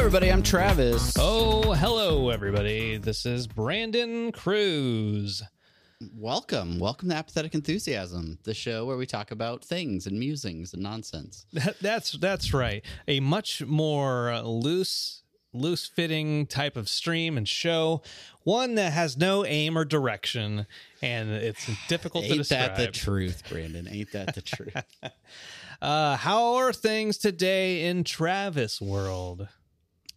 Everybody. I'm Travis. Oh, hello, everybody. This is Brandon Cruz. Welcome. Welcome to Apathetic Enthusiasm, the show where we talk about things and musings and nonsense. That, that's that's right. A much more uh, loose, loose fitting type of stream and show. One that has no aim or direction, and it's difficult to Ain't describe. that the truth, Brandon? Ain't that the truth? uh, how are things today in Travis world?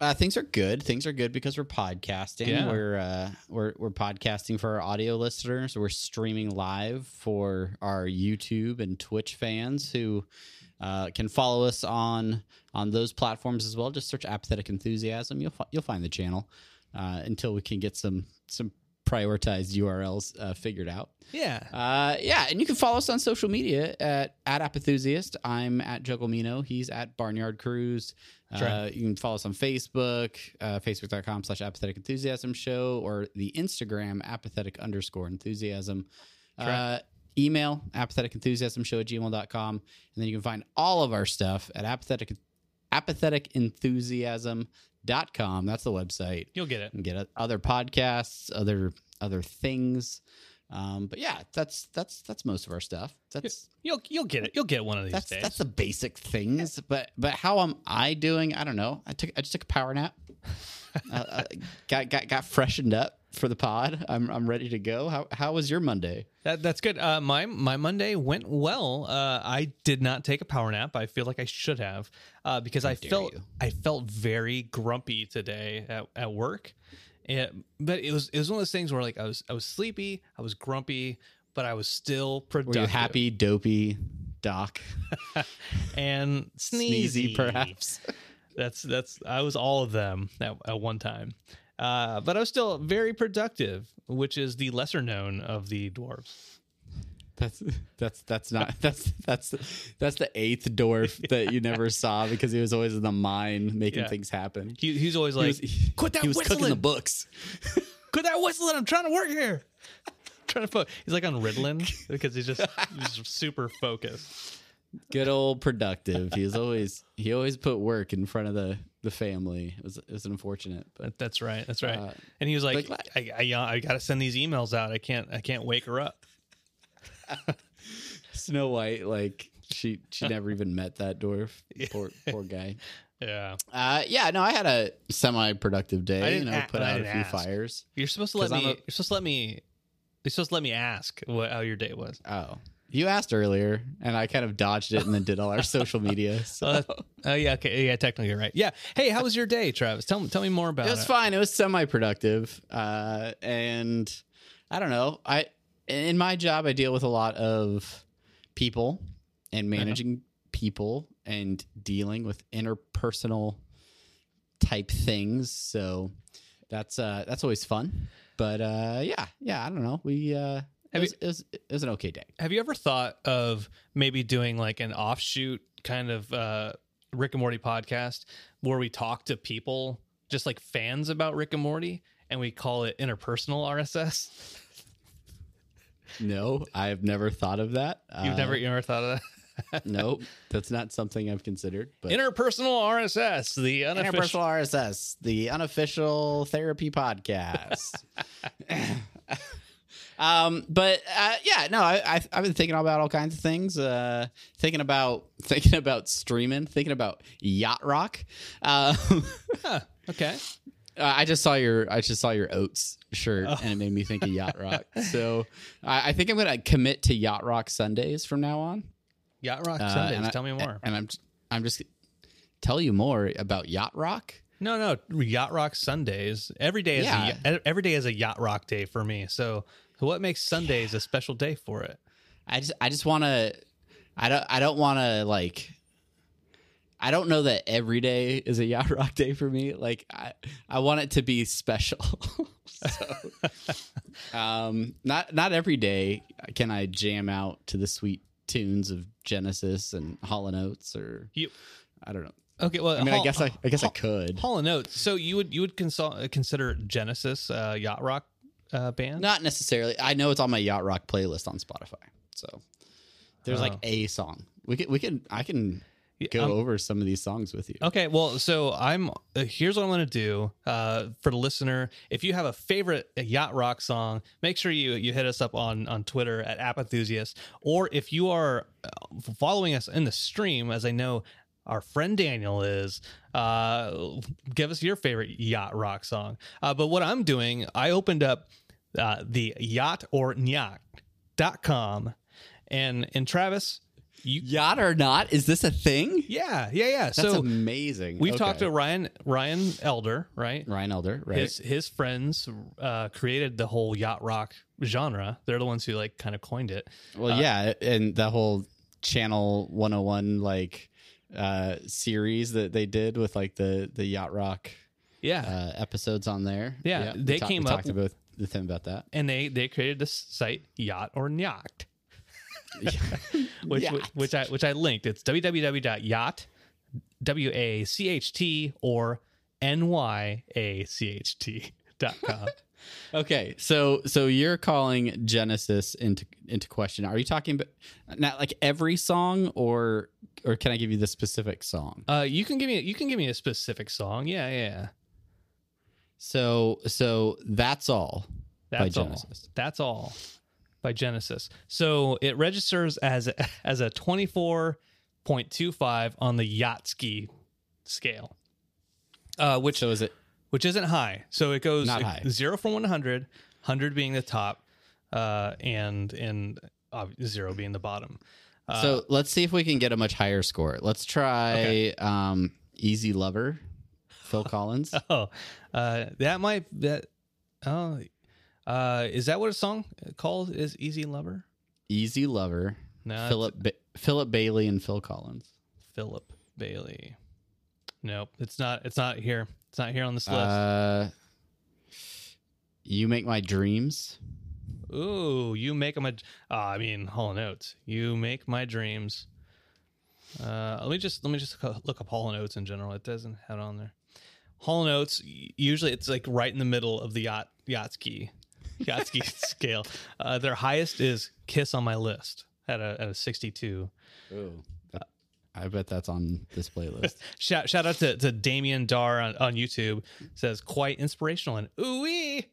Uh, things are good. Things are good because we're podcasting. Yeah. We're uh, we're we're podcasting for our audio listeners. We're streaming live for our YouTube and Twitch fans who uh, can follow us on on those platforms as well. Just search Apathetic Enthusiasm. You'll fi- you'll find the channel uh, until we can get some some prioritized URLs uh, figured out. Yeah, Uh, yeah, and you can follow us on social media at at Apathusiast. I'm at Jugglemino. He's at Barnyard Cruise. Uh, you can follow us on Facebook, uh, facebook.com slash apathetic enthusiasm show, or the Instagram apathetic underscore enthusiasm. Uh, email apathetic enthusiasm show at gmail.com. And then you can find all of our stuff at apathetic apathetic enthusiasm.com. That's the website you'll get it. and get other podcasts, other other things. Um, but yeah, that's that's that's most of our stuff. That's You'll you'll get it. You'll get one of these that's days. that's the basic things. But but how am I doing? I don't know. I took I just took a power nap. uh, uh, got got got freshened up for the pod. I'm I'm ready to go. How how was your Monday? That, that's good. Uh, my my Monday went well. Uh, I did not take a power nap. I feel like I should have uh, because I felt you. I felt very grumpy today at, at work. And, but it was it was one of those things where like I was I was sleepy, I was grumpy, but I was still Were productive. you happy, dopey, doc, and sneezy, sneezy, perhaps? That's that's I was all of them at, at one time. Uh, but I was still very productive, which is the lesser known of the dwarves. That's that's that's not that's that's that's the eighth dwarf that you never saw because he was always in the mine making Yeah. things happen. He, he's always He like, was, he, "Quit that he was cooking the books. quit that whistling. I'm trying to work here. trying to fo- He's like on Ritalin because he's just he's super focused. Good old productive. He was always he always put work in front of the the family. It was it was unfortunate, but That's right. That's right. Uh, and he was like, but- I, I, I got to send these emails out. I can't, I can't wake her up. Snow White like she she never even met that dwarf. Poor poor guy. Yeah. Uh, yeah, no, I had a semi productive I day. You know, a- put out a few ask. fires. You're supposed to let me, a- you're supposed to let me, you're supposed to let me ask what, how your day was. Oh, you asked earlier, and I kind of dodged it and then did all our social media. So Oh, that- oh yeah. Okay. Yeah. Technically you're right. Yeah. Hey, how was your day, Travis? Tell me, tell me more about it it. was fine. It was semi productive, uh, and I don't know. I in my job, I deal with a lot of people and managing people and dealing with interpersonal type things. So that's uh, that's always fun. but uh, yeah, yeah, I don't know. We uh, it Have was, it was it was an okay day. Have you ever thought of maybe doing like an offshoot kind of uh, Rick and Morty podcast where we talk to people, just like fans about Rick and Morty, and we call it interpersonal RSS? No, I've never thought of that. You've Uh, never, you never thought of that? nope, that's not something I've considered. But Interpersonal RSS, the unofficial. Interpersonal RSS, the unofficial therapy podcast. um, but uh, yeah, no, I, I've been thinking about all kinds of things. Uh, thinking about thinking about streaming, thinking about yacht rock. Um, Huh, okay. Uh, I just saw your I just saw your oats shirt Oh. and it made me think of yacht rock. So I, I think I'm gonna commit to yacht rock Sundays from now on. Yacht Rock Uh, Sundays. I- Tell me more. And I'm I'm just tell you more about yacht rock. No, no, Yacht Rock Sundays. Every day is Yeah. a, every day is a Yacht Rock day for me. So, what makes Sundays a special day for it? I just I just want to I don't I don't want to like I don't know that every day is a yacht rock day for me. Like I I want it to be special. so um not not every day can I jam out to the sweet tunes of Genesis and Hall and Oates or You I don't know. okay? Well, I mean, I guess I I guess I could. Hall and Oates. So you would you would consult, consider Genesis uh, Yacht Rock uh, band? Not necessarily. I know it's on my yacht rock playlist on Spotify. So there's like Oh. a song. We can we could I can go um, over some of these songs with you. Okay, well, so I'm uh, here's what I'm going to do uh, for the listener. If you have a favorite yacht rock song, make sure you you hit us up on on Twitter at App Enthusiast, or if you are uh, following us in the stream, as I know our friend Daniel is, uh, give us your favorite yacht rock song. Uh, but what I'm doing, I opened up uh, the yacht or com, and and Travis, you Yacht or not? Is this a thing? yeah yeah yeah. That's so amazing. We've Okay. talked to Ryan Ryan Elder, right? Ryan Elder, right? His his friends uh, created the whole yacht rock genre. They're the ones who like kind of coined it. well, yeah, and the whole Channel 101 like uh series that they did with like the the yacht rock Yeah, uh episodes on there. Yeah, we they came up- talked about with thing about that. and they they created this site yacht or yacht, which Yacht. which I which I linked. It's www.yacht w a c h t or n y a c h t dot com. Okay, so so you're calling Genesis into into question. Are you talking about not like every song, or or can I give you the specific song? Uh, you can give me you can give me a specific song. Yeah, yeah. So so that's all by That's all. That's all by Genesis. So it registers as as a 24.25 on the Yachtski scale. Uh, which So is it which isn't high. So it goes Not high. 0 from 100, 100 being the top uh, and and uh, 0 being the bottom. Uh, so let's see if we can get a much higher score. Let's try Okay. um Easy Lover, Phil Collins. oh, uh, that might that oh uh, is that what a song called is Easy Lover? Easy Lover, No, Philip ba- Philip Bailey and Phil Collins. Philip Bailey. Nope, it's not. It's not here. It's not here on this list. Uh, you make my dreams. Ooh, you make a. Uh, I mean, Hall and Oates. You make my dreams. Uh, let me just let me just look up Hall and Oates in general. It doesn't have it on there. Hall and Oates. Usually, it's like right in the middle of the yacht yacht ski yacht ski scale. Uh, their highest is "Kiss on My List" at a at a sixty two. Ooh. I bet that's on this playlist. Shout shout out to, to Damien Dar on, on YouTube. Says quite inspirational and ooh ooh wee.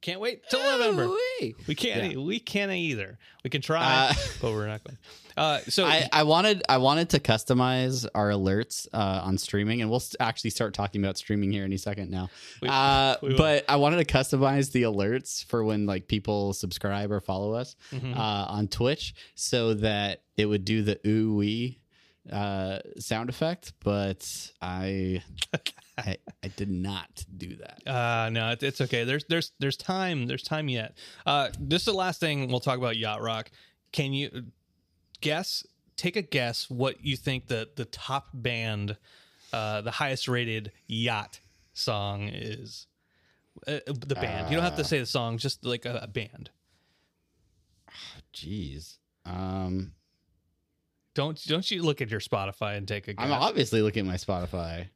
Can't wait till November. Ooh-wee. We can't we can't either. We can try, Uh, but we're not going. Uh, so I, I wanted I wanted to customize our alerts uh, on streaming, and we'll st- actually start talking about streaming here any second now. We- uh, we but I wanted to customize the alerts for when like people subscribe or follow us Mhm. uh, on Twitch, so that it would do the ooh wee uh, sound effect. But I, I I did not do that. Uh no, it, it's okay. There's there's there's time. There's time yet. Uh this is the last thing we'll talk about yacht rock. Can you guess take a guess what you think the the top band uh the highest rated yacht song is? Uh, the band. you don't have to say the song, just like a, a band. Jeez. Um, Don't don't you look at your Spotify and take a guess. I'm obviously looking at my Spotify.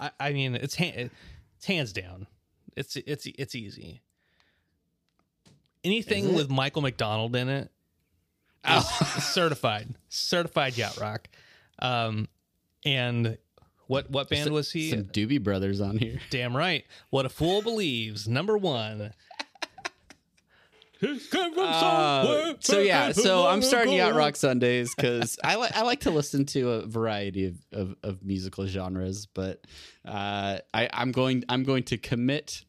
I, I mean, it's hand, it's hands down. It's it's it's easy. Anything it? with Michael McDonald in it is certified, certified yacht rock. Um, and what what band was he? Some Doobie Brothers on here. Damn right. What a fool believes. Number one. He's from Uh, so yeah, so I'm starting ago. Yacht Rock Sundays because I like I like to listen to a variety of, of, of musical genres, but uh, I, I'm going I'm going to commit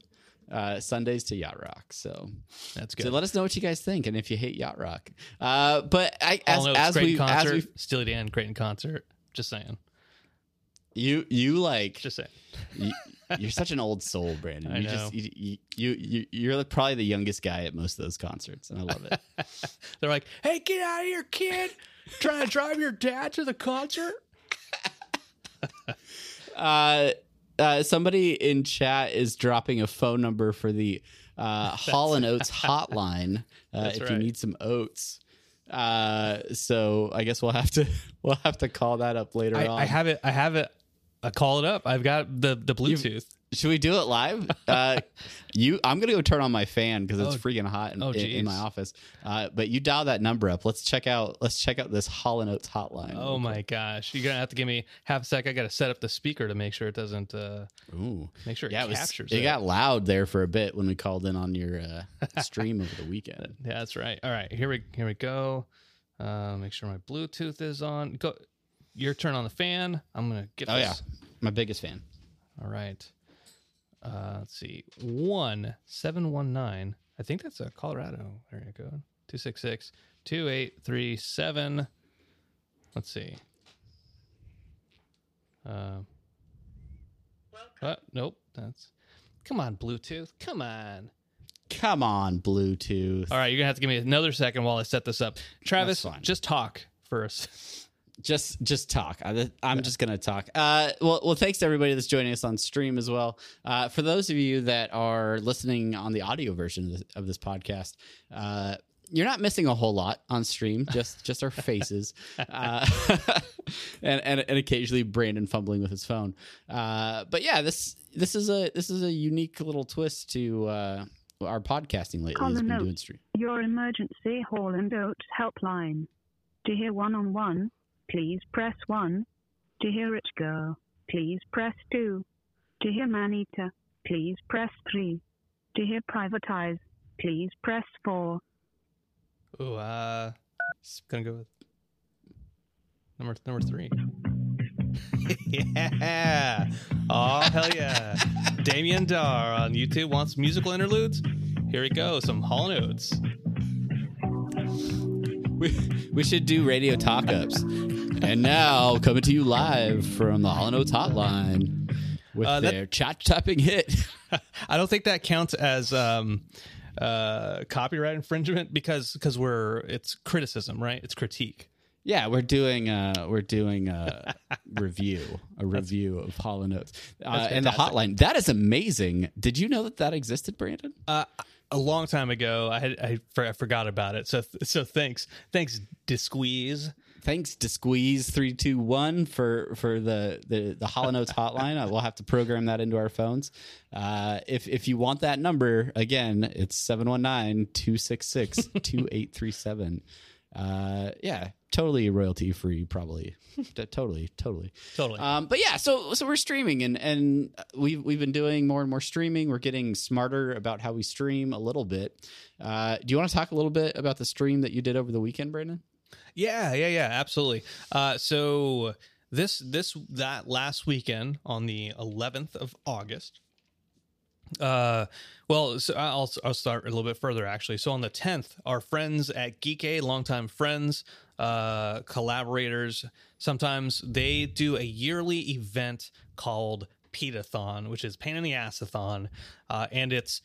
uh, Sundays to Yacht Rock. So That's good. so let us know what you guys think and if you hate Yacht Rock. Uh, but I as All notes, as we concert, as we Steely Dan, Creighton concert. Just saying. You you like Just saying. you, you're such an old soul, Brandon. I you know. just you, you, you you're probably the youngest guy at most of those concerts, and I love it. They're like, "Hey, get out of here, kid! Trying to drive your dad to the concert." uh, uh, somebody in chat is dropping a phone number for the uh, Hall and Oates hotline uh, if you need some oats. Uh, so I guess we'll have to we'll have to call that up later I, on. I have it. I have it. I call it up. I've got the the Bluetooth. Should we do it live? Uh, you, I'm gonna go turn on my fan because it's Oh. freaking hot in, Oh, in, in my office. Uh, but you dial that number up. Let's check out. Let's check out this Hall and Oates hotline. Oh my gosh! You're gonna have to give me half a sec. I got to set up the speaker to make sure it doesn't. Uh, Ooh. make sure it Yeah, it, was, captures it it. got loud there for a bit when we called in on your uh, stream over the weekend. Yeah, that's right. All right, here we here we go. Uh, make sure my Bluetooth is on. Go. Your turn on the fan. I'm gonna get. Oh yeah, my biggest fan. All right. Uh, let's see. One seven one nine. I think that's a Colorado area code. Two six six two eight three seven. Let's see. Uh, uh, nope. That's. Come on, Bluetooth. Come on. Come on, Bluetooth. All right, you're gonna have to give me another second while I set this up. Travis, just talk first. Just just talk. I, I'm just gonna talk. Uh, well, well, thanks to everybody that's joining us on stream as well. Uh, for those of you that are listening on the audio version of this, of this podcast, uh, you're not missing a whole lot on stream. Just just our faces, uh, and, and and occasionally Brandon fumbling with his phone. Uh, but yeah, this this is a this is a unique little twist to uh, our podcasting lately. Call Has been note. doing stream. Your emergency Hall and Oates helpline. To hear one on one, please press 1. To hear it go, please press 2. To hear Maneater, please press 3. To hear Private Eyes, please press 4. Ooh, uh, gonna go with number number three. yeah. Oh hell yeah. Damien Dar on YouTube wants musical interludes. Here we go. Some Hall Notes. We, we should do radio talk ups. And now coming to you live from the Hall and hotline with Uh, that- their chat tapping hit. I don't think that counts as um, uh, copyright infringement because because we're it's criticism, right? It's critique. yeah, we're doing uh we're doing a review, a review of Hall and Uh, and the hotline. That is amazing. Did you know that that existed, Brandon? Uh, a long time ago, I had I, for, I forgot about it. So so thanks thanks D Squeeze. Thanks to Squeeze three two one for for the the the Hall and Oates hotline. I will have to program that into our phones. Uh, if if you want that number again, it's 719-266-2837. Uh, yeah, totally royalty free, probably. Totally, totally. Totally. Um, but yeah, so so we're streaming and and we've we've been doing more and more streaming. We're getting smarter about how we stream a little bit. Uh, do you want to talk a little bit about the stream that you did over the weekend, Brandon? Yeah, yeah, yeah, absolutely. Uh, so this this that last weekend on the 11th of August. Uh, well, so I'll I'll start a little bit further actually. So on the 10th, our friends at Geek A, longtime friends, uh, collaborators, sometimes they do a yearly event called Petathon, which is pain in the assathon, uh, and it's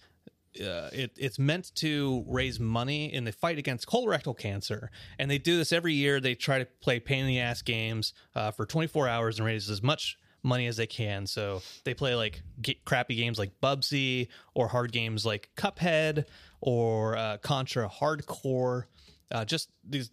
uh, it, it's meant to raise money in the fight against colorectal cancer. And they do this every year. They try to play pain in the ass games uh, for 24 hours and raise as much money as they can. So they play like g- crappy games like Bubsy or hard games like Cuphead or uh, Contra Hard Corps. Uh, just these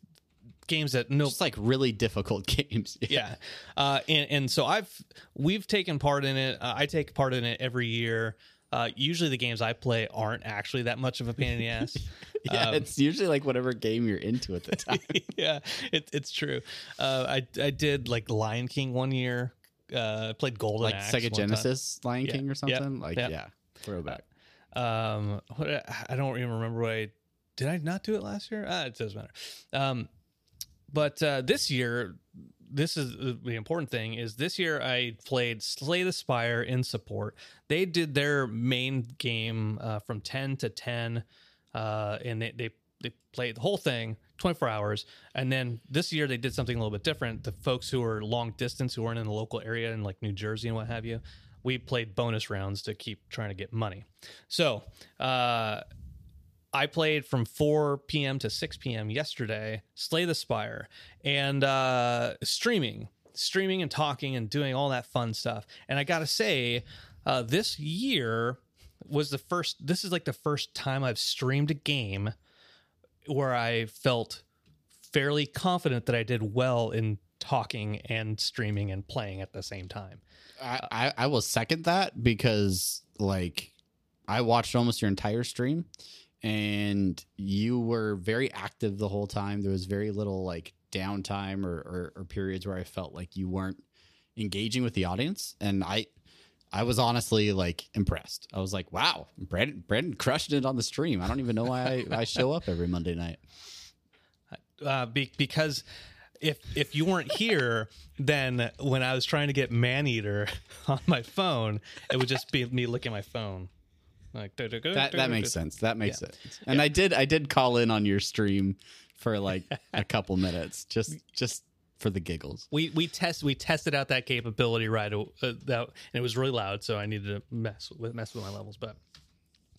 games that no Just like really difficult games. yeah uh and and so i've we've taken part in it uh, i take part in it every year uh usually the games i play aren't actually that much of a pain in the ass Yeah, Um, it's usually like whatever game you're into at the time. yeah it, it's true uh i i did like lion king one year uh I played golden like Axe Sega one time. Genesis Lion Yeah. King or Yep. something. Like Yep. yeah, throwback. um what i don't even remember what i did i not do it last year uh, it doesn't matter um but uh this year this is the- the important thing is this year i played slay the spire in support. They did their main game uh, from 10 to 10 uh and they they they played the whole thing 24 hours. And then this year they did something a little bit different. The folks who are long distance who aren't in the local area in like new jersey and what have you we played bonus rounds to keep trying to get money. So uh I played from 4 p.m. to 6 p.m. yesterday, Slay the Spire, and uh, streaming, streaming and talking and doing all that fun stuff. And I got to say, uh, this year was the first, this is like the first time I've streamed a game where I felt fairly confident that I did well in talking and streaming and playing at the same time. I, I I will second that because like I watched almost your entire stream and you were very active the whole time. There was very little like downtime or, or, or periods where I felt like you weren't engaging with the audience. And I I was honestly like impressed. I was like, wow, Brandon Brandon crushed it on the stream. I don't even know why I, I show up every Monday night. uh, be, because if if you weren't here, then when I was trying to get Maneater on my phone, it would just be me looking at my phone. Like That that makes sense. That makes sense. And I did I did call in on your stream for like a couple minutes just just for the giggles. We we test we tested out that capability right uh, that and it was really loud, so I needed to mess with mess with my levels, but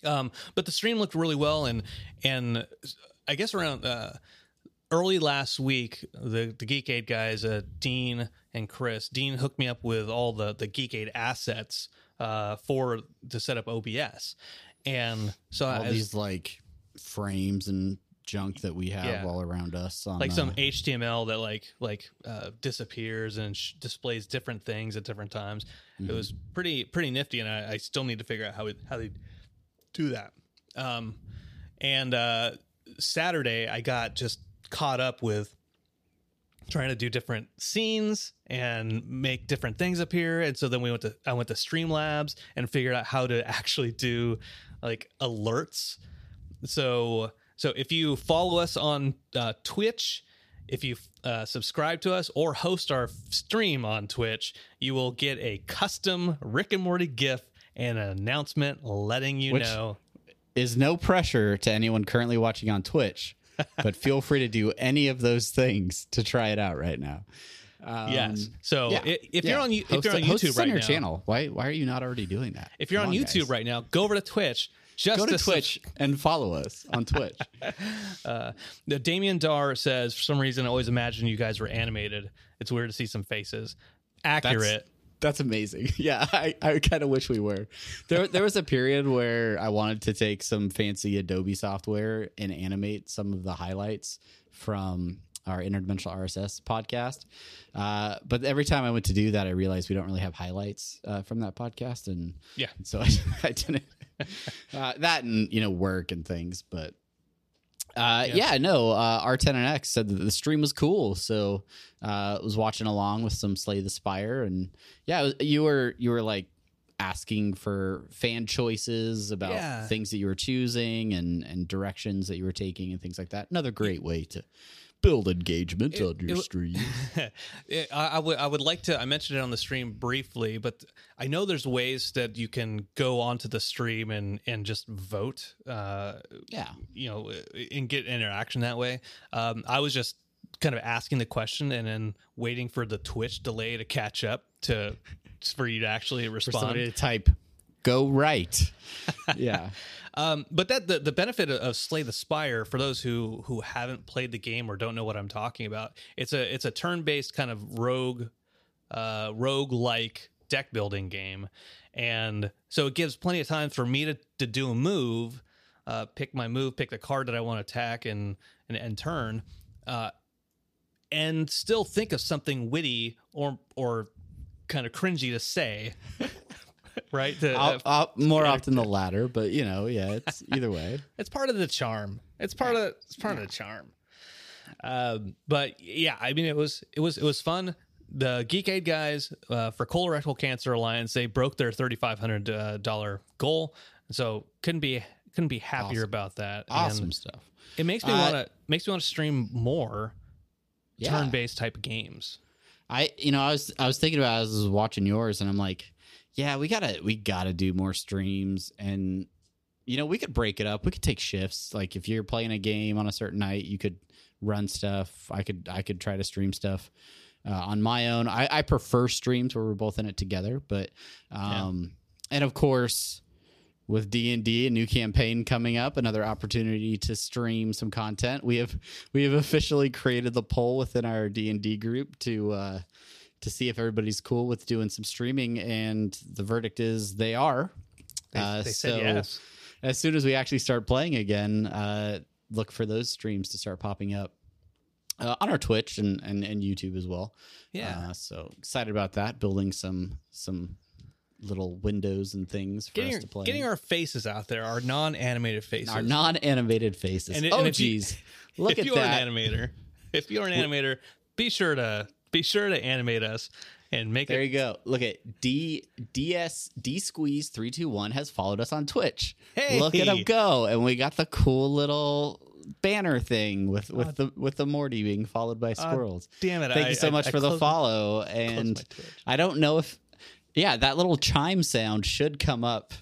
um but the stream looked really well and and I guess around uh early last week the the Geekade guys uh Dean and Chris Dean hooked me up with all the the Geekade assets uh for to set up OBS and so All I, these like frames and junk that we have Yeah. all around us on like some uh, HTML that like like uh, disappears and sh- displays different things at different times. It was pretty pretty nifty, and I, I still need to figure out how it, how they do that. Um, and uh, Saturday, I got just caught up with trying to do different scenes and make different things appear. And so then we went to I went to Streamlabs and figured out how to actually do like alerts. So so if you follow us on uh, Twitch, if you uh, subscribe to us or host our stream on Twitch, you will get a custom Rick and Morty GIF and an announcement letting you Which- know. is no pressure to anyone currently watching on Twitch, but feel free to do any of those things to try it out right now. Um, yes. So yeah, i- if yeah. you're on if Host you're on YouTube us on your now, channel, why why are you not already doing that? if you're Come on YouTube guys. right now, go over to Twitch. Just go to sub- Twitch and follow us on Twitch. Uh, the Damien Dar says, for some reason, I always imagine you guys were animated. It's weird to see some faces. Accurate. That's amazing. Yeah, I, I kind of wish we were. There there was a period where I wanted to take some fancy Adobe software and animate some of the highlights from our interdimensional RSS podcast. Uh, but every time I went to do that, I realized we don't really have highlights uh, from that podcast, and Yeah. so I, I didn't. Uh, that and you know work and things, but uh, yeah. no. Uh, R10NX said that the stream was cool, so uh, was watching along with some Slay the Spire, and yeah, was- you were you were like asking for fan choices about Yeah. things that you were choosing and and directions that you were taking and things like that. Another great way to build engagement on your it- stream. I, I would I would like to. I mentioned it on the stream briefly, but I know there's ways that you can go onto the stream and and just vote. Uh, yeah, you know, and get interaction that way. Um, I was just kind of asking the question and then waiting for the Twitch delay to catch up to for you to actually for respond. somebody to type "go right." yeah. Um, but that the, the benefit of, Slay the Spire for those who who haven't played the game or don't know what I'm talking about, it's a it's a turn based kind of rogue uh, rogue like deck building game, and so it gives plenty of time for me to to do a move, uh, pick my move, pick the card that I want to attack, and and, and turn, uh, and still think of something witty or or kind of cringy to say. right? To, I'll, I'll- more often the latter, but you know, yeah, it's either way. it's part of the charm. It's part of it's part of the charm. Um, but yeah, I mean, it was it was it was fun. The Geek Aid guys uh, for Colorectal Cancer Alliance they broke their thirty five hundred uh, dollar goal, so couldn't be couldn't be happier Awesome. about that. Awesome And stuff. it makes me Uh, want to makes me want to stream more Yeah. turn based type of games. I you know I was I was thinking about it as I was watching yours and I'm like, yeah, we gotta we gotta do more streams and you know we could break it up. We could take shifts. Like if you're playing a game on a certain night, you could run stuff. I could I could try to stream stuff uh, on my own. I, I prefer streams where we're both in it together, but um and of course with D&D a new campaign coming up another opportunity to stream some content we have we have officially created the poll within our D&D group to uh to see if everybody's cool with doing some streaming and the verdict is they are They, Uh, they said so yes. as soon as we actually start playing again uh look for those streams to start popping up uh, on our Twitch and, and and YouTube as well Yeah. uh, so excited about that building some some little windows and things for Getting, us to play getting our faces out there, our non animated faces. our non-animated faces. And- oh, and if you- geez, look if at you're an animator, if you're an animator, be sure to be sure to animate us and make There it. There you go. Look at D DS D Squeeze three two one has followed us on Twitch. Hey! Look at him go, and we got the cool little banner thing with with the with the Morty being followed by squirrels. Damn it! Thank I- you so I- much I for the closed my- follow. And. I don't know if, yeah, that little chime sound should come up.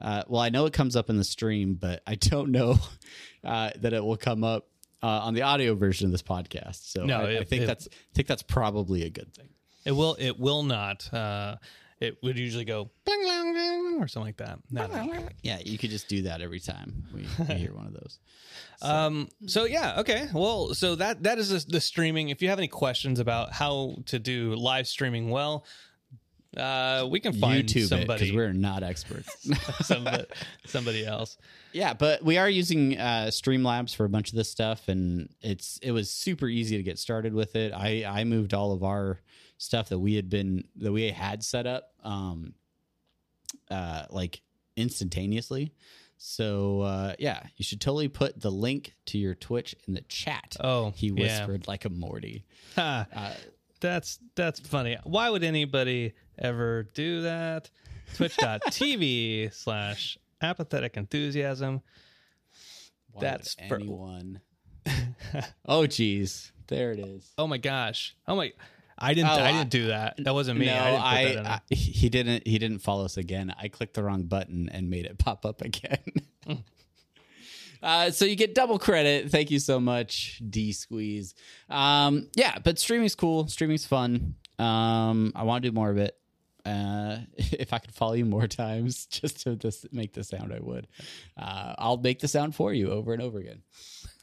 Uh, well, I know it comes up in the stream, but I don't know uh, that it will come up uh, on the audio version of this podcast. So No, I, I think it- that's I think that's probably a good thing. It will. It will not. Uh, it would usually go bling, bling, bling, or something like that. No, no. Yeah, you could just do that every time we, we hear one of those. Um. So yeah. Okay. Well. So that that is the, the streaming. If you have any questions about how to do live streaming well, uh, we can find YouTube somebody. because we're not experts. somebody, somebody else. yeah, but we are using uh, Streamlabs for a bunch of this stuff, and it's it was super easy to get started with it. I I moved all of our stuff that we had been that we had set up, um, uh, like instantaneously. So uh, yeah, you should totally put the link to your Twitch in the chat. Oh, he yeah. whispered like a Morty. Uh, that's that's funny. Why would anybody ever do that? Twitch.tv slash apathetic enthusiasm. why That's for- anyone. oh, geez, there it is. Oh my gosh. Oh my I didn't Oh, I didn't do that. That wasn't me. No, I didn't I, I- he didn't he didn't follow us again. I clicked the wrong button and made it pop up again. uh, so you get double credit. Thank you so much, D Squeeze. Um, yeah, but streaming's cool. Streaming's fun. Um, I want to do more of it. Uh, if I could follow you more times just to this, make the sound, I would. Uh, I'll make the sound for you over and over again.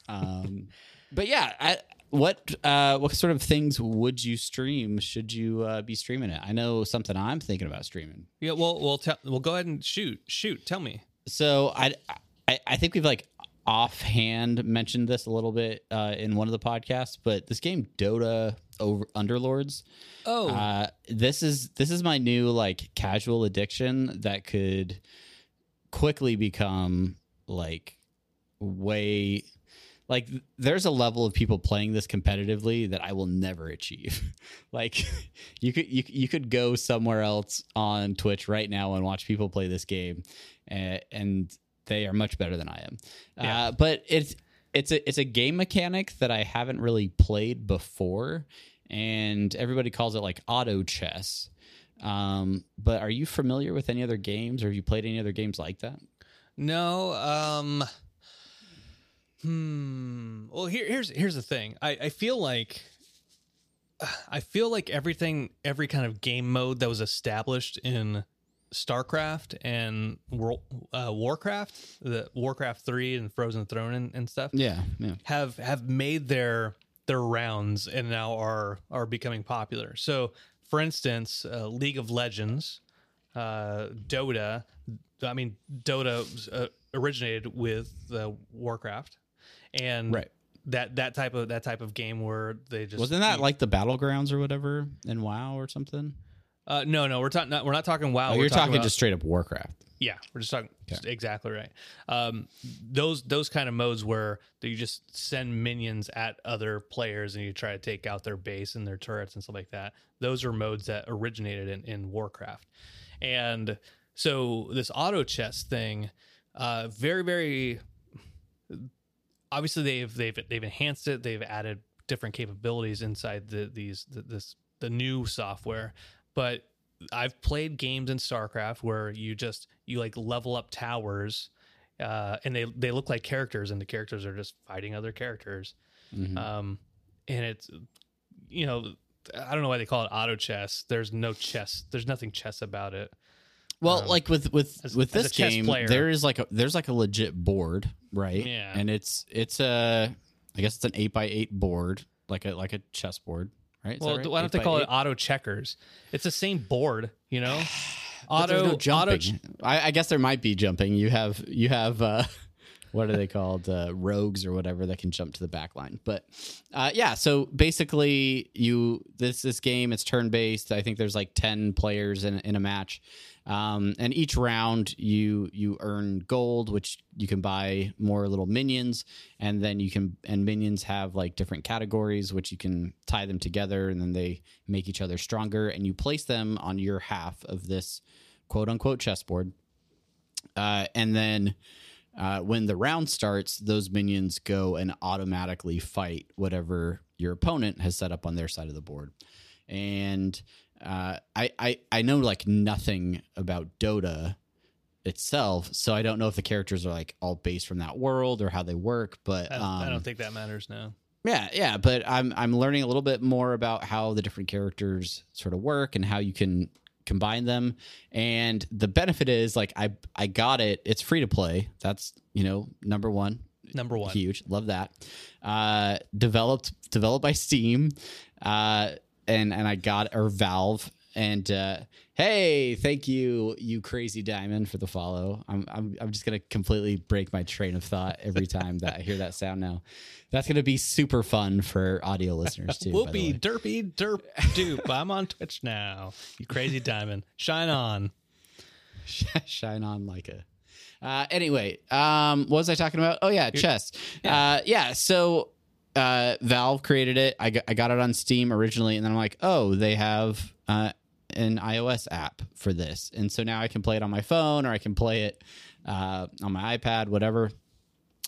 Um, but yeah, I, what uh, what sort of things would you stream? Should you uh, be streaming it? I know something I'm thinking about streaming. Yeah, well well tell well go ahead and shoot. Shoot. Tell me. So I I, I think we've like offhand mentioned this a little bit uh, in one of the podcasts, but this game Dota over Underlords. Oh. Uh, this is this is my new like casual addiction that could quickly become like way like there's a level of people playing this competitively that I will never achieve. like you could you, you could go somewhere else on Twitch right now and watch people play this game and, and they are much better than I am. Yeah. Uh, but it's it's a it's a game mechanic that I haven't really played before and everybody calls it like auto chess. Um, but are you familiar with any other games or have you played any other games like that? No, um Hmm. Well, here, here's here's the thing. I, I feel like I feel like everything, every kind of game mode that was established in StarCraft and World, uh, Warcraft, the Warcraft three and Frozen Throne and, and stuff, Yeah, yeah. have have made their their rounds and now are are becoming popular. So for instance, uh, League of Legends, uh, Dota. I mean, Dota uh, originated with uh, Warcraft, and Right. that that type of that type of game where they just Wasn't that like the battlegrounds or whatever in WoW or something? Uh, no, no, we're talking. We're not talking WoW. Oh, we're you're talking, about- just straight up Warcraft. Yeah, we're just talking just exactly right. Um, those those kind of modes where you just send minions at other players and you try to take out their base and their turrets and stuff like that. Those are modes that originated in, in Warcraft, and so this auto chess thing, uh, very very. Obviously, they've they've they've enhanced it. They've added different capabilities inside the these the, this the new software, but I've played games in StarCraft where you just you like level up towers, uh, and they they look like characters, and the characters are just fighting other characters. Mhm. Um, and it's you know I don't know why they call it auto chess. There's no chess. There's nothing chess about it. Well, Um, like with with as- with this chess game, player- there is like a there's like a legit board, right? Yeah. and it's it's a I guess it's an eight by eight board, like a like a chess board, right? Is well, right? why don't Eight they call eight? it auto checkers? It's the same board, you know. Auto no auto jumping. ch- I, I guess there might be jumping. You have you have uh, what are they called? Uh, rogues or whatever that can jump to the back line. But uh, yeah, so basically, you this this game it's turn based. I think there's like ten players in in a match. Um, and each round you you earn gold, which you can buy more little minions, and then you can and minions have like different categories, which you can tie them together, and then they make each other stronger. And you place them on your half of this quote unquote chessboard. Uh, and then uh, when the round starts, those minions go and automatically fight whatever your opponent has set up on their side of the board. And uh, I, I I know like nothing about Dota itself, so I don't know if the characters are like all based from that world or how they work. But I, um, I don't think that matters now. yeah, yeah, but I'm I'm learning a little bit more about how the different characters sort of work and how you can combine them. And the benefit is like I I got it. It's free to play. That's you know number one. Number one. Huge. Love that. Uh, developed developed by Steam, uh, and and I got or Valve. And uh, hey, thank you, you crazy diamond, for the follow. I'm I'm I'm just gonna completely break my train of thought every time that I hear that sound now. That's gonna be super fun for audio listeners too. Whoopee way. derpy derp dupe. I'm on Twitch now. You crazy diamond. Shine on. shine on like a uh anyway um what was i talking about oh yeah chess uh yeah so uh valve created it. I got, I got it on steam originally and then i'm like oh they have uh an ios app for this. And so now i can play it on my phone or i can play it uh on my ipad whatever.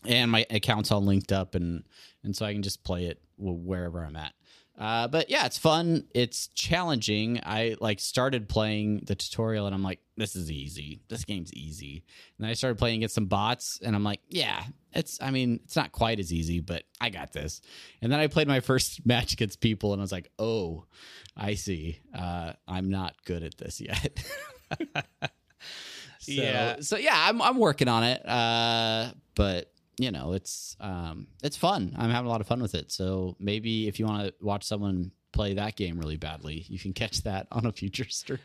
And my account's all linked up and and so i can just play it wherever i'm at uh, but yeah, it's fun. It's challenging. I like started playing the tutorial and I'm like, this is easy. This game's easy. And then I started playing against some bots and I'm like, yeah, it's, I mean, it's not quite as easy, but I got this. And then I played my first match against people and I was like, oh, I see. Uh, I'm not good at this yet. So, Yeah. So yeah, I'm I'm working on it. Uh, but you know, it's um, it's fun. I'm having a lot of fun with it. So maybe if you want to watch someone play that game really badly, you can catch that on a future stream.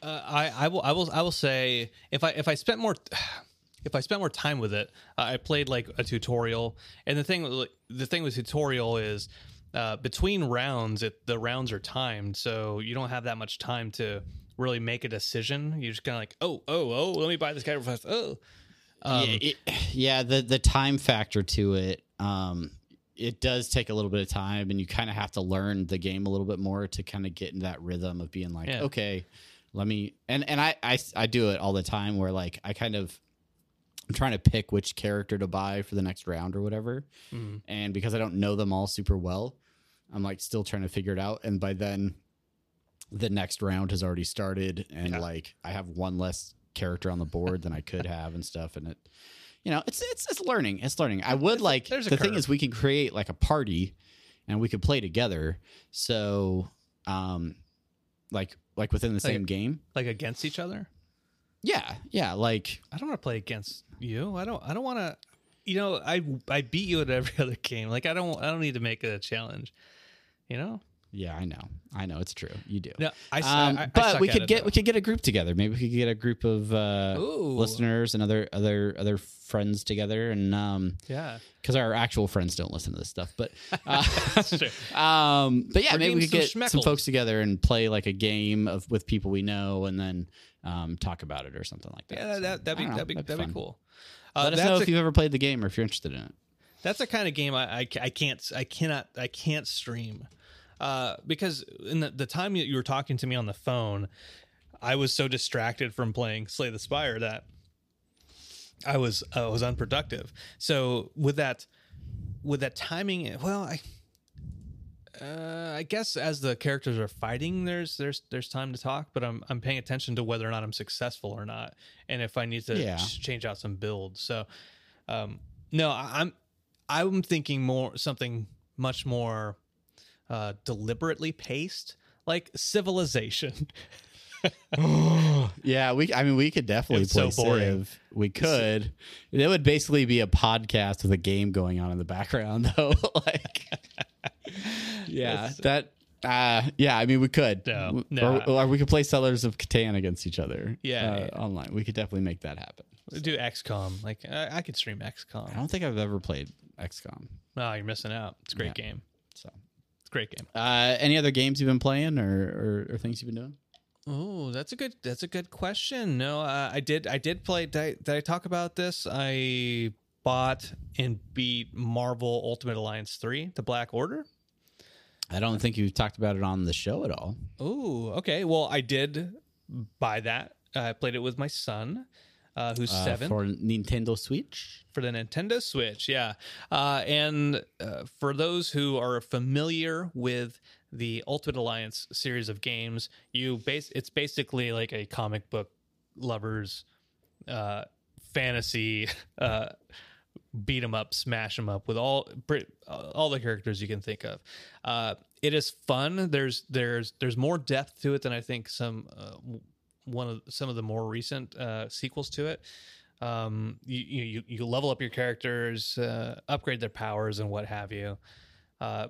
Uh, I, I will I will I will say if I if I spent more if I spent more time with it, I played like a tutorial. And the thing the thing with tutorial is uh, between rounds, it, the rounds are timed, so you don't have that much time to really make a decision. You're just kind of like, oh oh oh, let me buy this guy fast. Oh, um, yeah, it, yeah, the the time factor to it, um, it does take a little bit of time, and you kind of have to learn the game a little bit more to kind of get in that rhythm of being like, Yeah. okay, let me. And and I, I I do it all the time where like I kind of I'm trying to pick which character to buy for the next round or whatever, mhm. and because I don't know them all super well, I'm like still trying to figure it out, and by then. The next round has already started, and Yeah. like I have one less character on the board than I could have, and stuff. And it, you know, it's it's it's learning. It's learning. I would like there's a the thing is we can create like a party, and we could play together. So, um, like like within the Like- same game. like against each other. Yeah, yeah. Like I don't want to play against you. I don't. I don't want to. You know, I I beat you at every other game. Like I don't. I don't need to make it a challenge. You know. Yeah, I know. I know it's true. You do. No, I, Um, I- I but we could get though. we could get a group together. Maybe we could get a group of uh, listeners and other other other friends together, and um, yeah. because our actual friends don't listen to this stuff, but uh, um, but yeah, We're maybe we could some get some folks together and play like a game of with people we know, and then um, talk about it or something like that. Yeah, So, that, that'd I be don't know. that'd be that'd be cool. Uh, Let us know a- if you've ever played the game or if you're interested in it. that's the kind of game I, I, I can't I cannot I can't stream uh, because in the, the time that you were talking to me on the phone, I was so distracted from playing Slay the Spire that I was I was unproductive. So with that with that timing, well, I. Uh, I guess as the characters are fighting, there's there's there's time to talk, but I'm I'm paying attention to whether or not I'm successful or not, and if I need to Yeah. ch- change out some builds. So, um, no, I- I'm I'm thinking more something much more uh, deliberately paced, like Civilization. Yeah, we. I mean, we could definitely play so boring. Civ. We could. It would basically be a podcast with a game going on in the background, though. like, yeah, that. Uh, yeah, I mean, we could. No, no. Or, or we could play Settlers of Catan against each other. Yeah, uh, yeah. online. We could definitely make that happen. Do XCOM, like I, I could stream XCOM. I don't think I've ever played XCOM. Oh, you're missing out. It's a great Yeah. game. So, It's a great game. uh, any other games you've been playing or, or, or things you've been doing? Oh, that's a good. That's a good question. No, uh, I did. I did play. Did I, did I talk about this? I bought and beat Marvel Ultimate Alliance three, the Black Order. I don't think you've talked about it on the show at all. Oh, okay. Well, I did buy that. I played it with my son, uh, who's Uh, seven. for Nintendo Switch. for the Nintendo Switch. Yeah, uh, and uh, for those who are familiar with the Ultimate Alliance series of games, you base it's basically like a comic book lovers uh, fantasy uh, beat 'em up, smash 'em up with all all the characters you can think of. Uh, it is fun. There's there's there's more depth to it than I think some uh, one of some of the more recent uh, sequels to it. Um, you, you you level up your characters, uh, upgrade their powers, and what have you. Uh,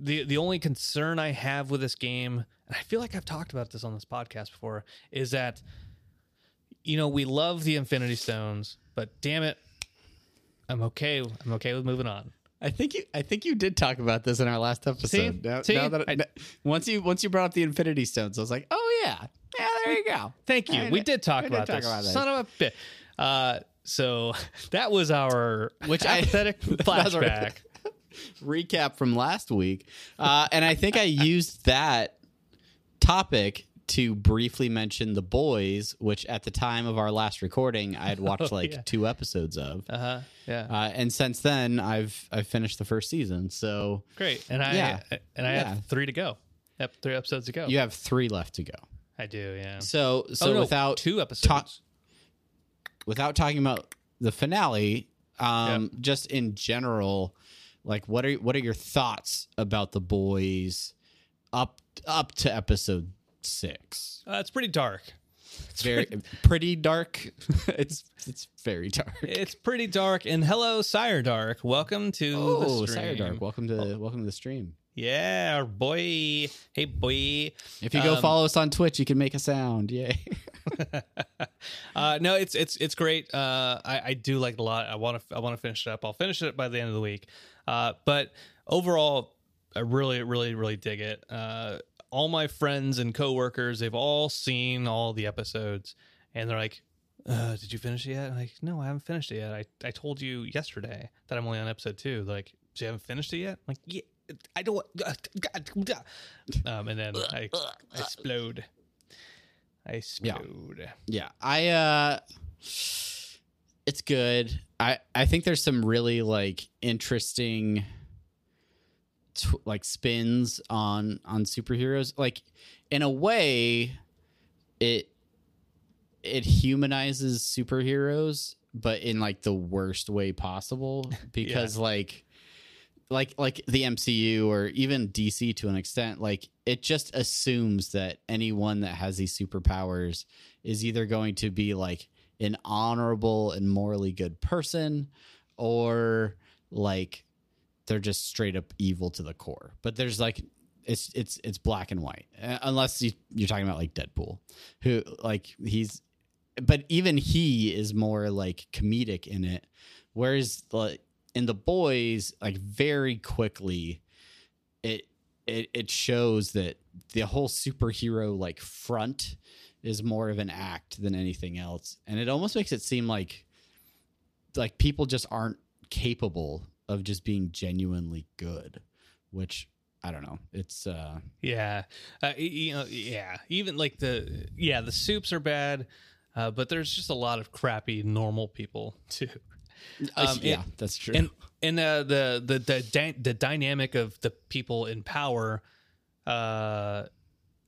the the only concern I have with this game, and I feel like I've talked about this on this podcast before, is that you know we love the Infinity Stones, but damn it, I'm okay. I'm okay with moving on. I think you. I think you did talk about this in our last episode. See? Now, See? now that I- once you once you brought up the Infinity Stones, I was like, oh yeah, yeah, there you go. Thank you. I we did- did talk we did about talk this. about this. Son of a bit. Uh, so that was our Which I- apathetic flashback. Recap from last week, uh, and I think I used that topic to briefly mention the boys, which at the time of our last recording, I had watched Oh, like yeah. two episodes of. Uh huh. Yeah. Uh, and since then, I've I've finished the first season. So Great. And I yeah. and I Yeah. have three to go. Yep, three episodes to go. you have three left to go. I do. Yeah. So so oh, no, without two episodes. without talking about the finale, um, just in general, like what are what are your thoughts about the boys up up to episode six? Uh, it's pretty dark. It's very pretty dark. it's it's very dark. It's pretty dark. And hello, Sire Dark. Welcome to Oh, the stream. Sire Dark, welcome to welcome to the stream. Yeah, boy. Hey, boy. If you go Um, follow us on Twitch, you can make a sound. Yay! uh, no, it's it's it's great. Uh, I, I do like it a lot. I want to I want to finish it up. I'll finish it by the end of the week. Uh, but overall, I really really really dig it. Uh, all my friends and coworkers, they've all seen all the episodes, and they're like, uh, "Did you finish it yet?" I'm like, "No, I haven't finished it yet. I I told you yesterday that I'm only on episode two. They're like, so you haven't finished it yet?" I'm like, "Yeah." I don't. Um, and then I explode. I explode. Yeah, I uh it's good. I I think there's some really like interesting t- like spins on on superheroes. Like in a way it it humanizes superheroes but in like the worst way possible because like like like the MCU or even DC to an extent, like it just assumes that anyone that has these superpowers is either going to be like an honorable and morally good person or like they're just straight up evil to the core. But there's like it's it's it's black and white Uh, unless you, you're talking about like Deadpool, who like he's, but even he is more like comedic in it, whereas like in the boys, like very quickly, it it it shows that the whole superhero like front is more of an act than anything else, and it almost makes it seem like like people just aren't capable of just being genuinely good, which I don't know. It's uh Yeah, uh, you know, yeah. Even like the yeah, the soups are bad, uh, but there's just a lot of crappy normal people too. Um, yeah, and- that's true. And and uh, the the the dy- the dynamic of the people in power uh,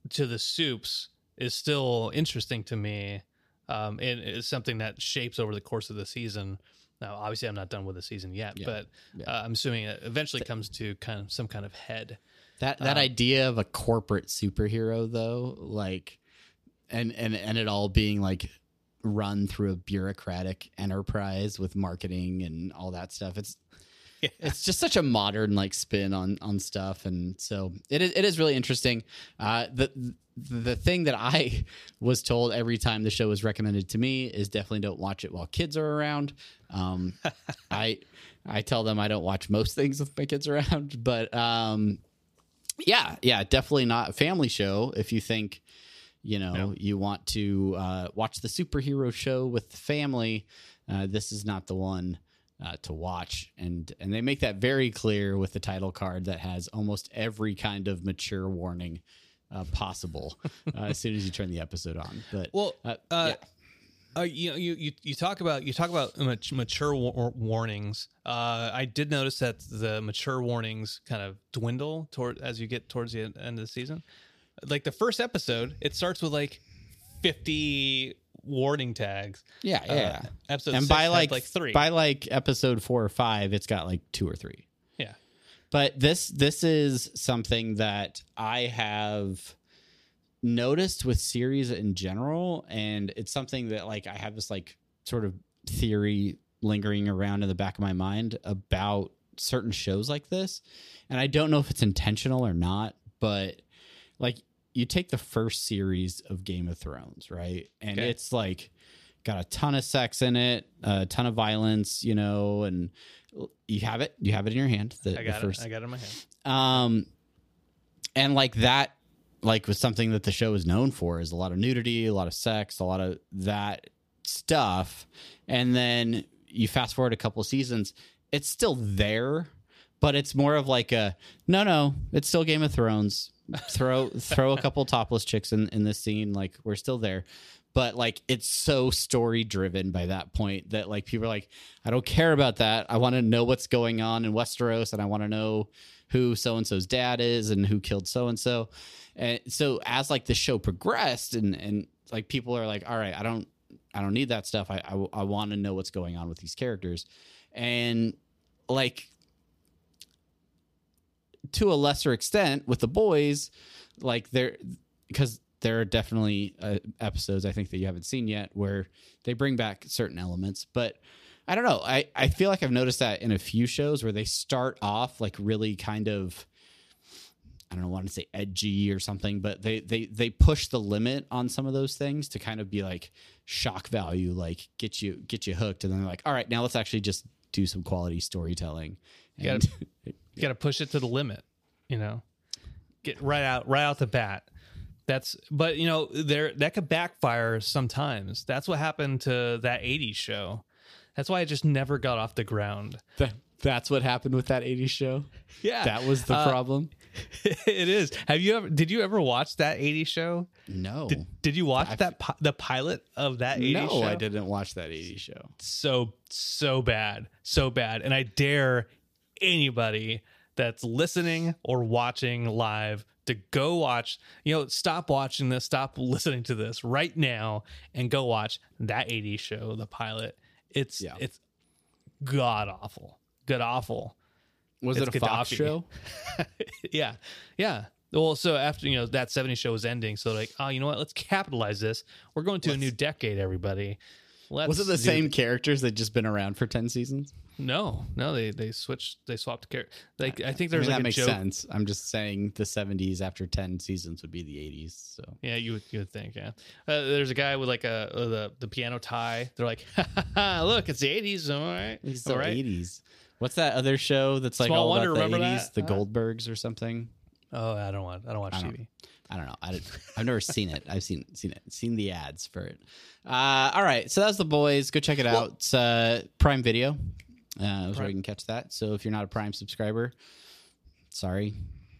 to the soups is still interesting to me. Um, and it's something that shapes over the course of the season. Now, obviously, I'm not done with the season yet, Yeah. but Yeah. uh, I'm assuming it eventually comes to kind of some kind of head. That that Um, idea of a corporate superhero though, like and and and it all being like run through a bureaucratic enterprise with marketing and all that stuff. It's Yeah. it's just such a modern like spin on on stuff and so it is it is really interesting. Uh the the thing that I was told every time the show was recommended to me is definitely don't watch it while kids are around. Um I I tell them I don't watch most things with my kids around, but um yeah, yeah, definitely not a family show. If you think, you know, No. you want to uh, watch the superhero show with the family, uh, this is not the one uh, to watch. And and they make that very clear with the title card that has almost every kind of mature warning uh, possible uh, as soon as you turn the episode on. But Well, uh, uh, yeah. Uh, you know, you, you you talk about you talk about mature war- warnings. Uh, I did notice that the mature warnings kind of dwindle toward as you get towards the end of the season. Like the first episode, it starts with like fifty warning tags. yeah, Uh, yeah. episode and by like, like three. by like episode four or five, it's got like two or three. yeah, but this this is something that I have noticed with series in general, and it's something that like I have this like sort of theory lingering around in the back of my mind about certain shows like this, and I don't know if it's intentional or not, but like you take the first series of Game of Thrones, right, and Okay. it's like got a ton of sex in it, a ton of violence, you know, and you have it, you have it in your hand. The, I got first, it. I got it in my hand. um, and like that, like was something that the show is known for is a lot of nudity, a lot of sex, a lot of that stuff. And then you fast forward a couple of seasons, it's still there, but it's more of like a no, no, it's still Game of Thrones. Throw throw a couple topless chicks in in this scene, like we're still there. But like it's so story driven by that point that like people are like, I don't care about that. I want to know what's going on in Westeros, and I want to know who so and so's dad is and who killed so and so. And so as like the show progressed, and and like people are like, all right, I don't I don't need that stuff. I I, I want to know what's going on with these characters, and like to a lesser extent with the boys, like there because there are definitely uh, episodes I think that you haven't seen yet where they bring back certain elements, but I don't know. I I feel like I've noticed that in a few shows where they start off like really kind of I don't know, want to say edgy or something, but they they they push the limit on some of those things to kind of be like shock value, like get you get you hooked, and then they're like, all right, now let's actually just do some quality storytelling. You And You got to push it to the limit, you know. Get right out, right out the bat. That's, but you know, there that could backfire sometimes. That's what happened to that '80s show. That's why it just never got off the ground. That, that's what happened with that 80s show. Yeah, That was the Uh, problem. it is. Have you ever? Did you ever watch that '80s show? No. Did, did you watch I've- that the pilot of that '80s no, show? I didn't watch that 80s show. so so bad so bad and i dare anybody that's listening or watching live to go watch you know stop watching this stop listening to this right now and go watch that 80s show the pilot. It's Yeah. it's god awful. God awful. Was It's it a Fox show? yeah. Yeah. Well so after you know that 70 show was ending so like oh you know what? Let's capitalize this. We're going to a Let's- new decade everybody Let's Was it the same characters that just been around for ten seasons? No, no, they they switched, they swapped character. Like I think I there's mean, like that a makes joke. sense. I'm just saying the '70s after ten seasons would be the '80s. So Yeah, you would you would think, yeah. Uh, there's a guy with like a uh, the the piano tie. They're like, look, it's the '80s, all right, it's all the right. '80s. What's that other show that's like all Wonder, about the '80s? that? The Uh, Goldbergs or something? Oh, I don't want, I don't watch I don't TV. I don't know. I have never seen it. I've seen seen it. Seen the ads for it. Uh, all right, so that's the boys. Go check it out. It's uh, Prime Video. Uh, is where you can catch that. So if you're not a Prime subscriber, sorry.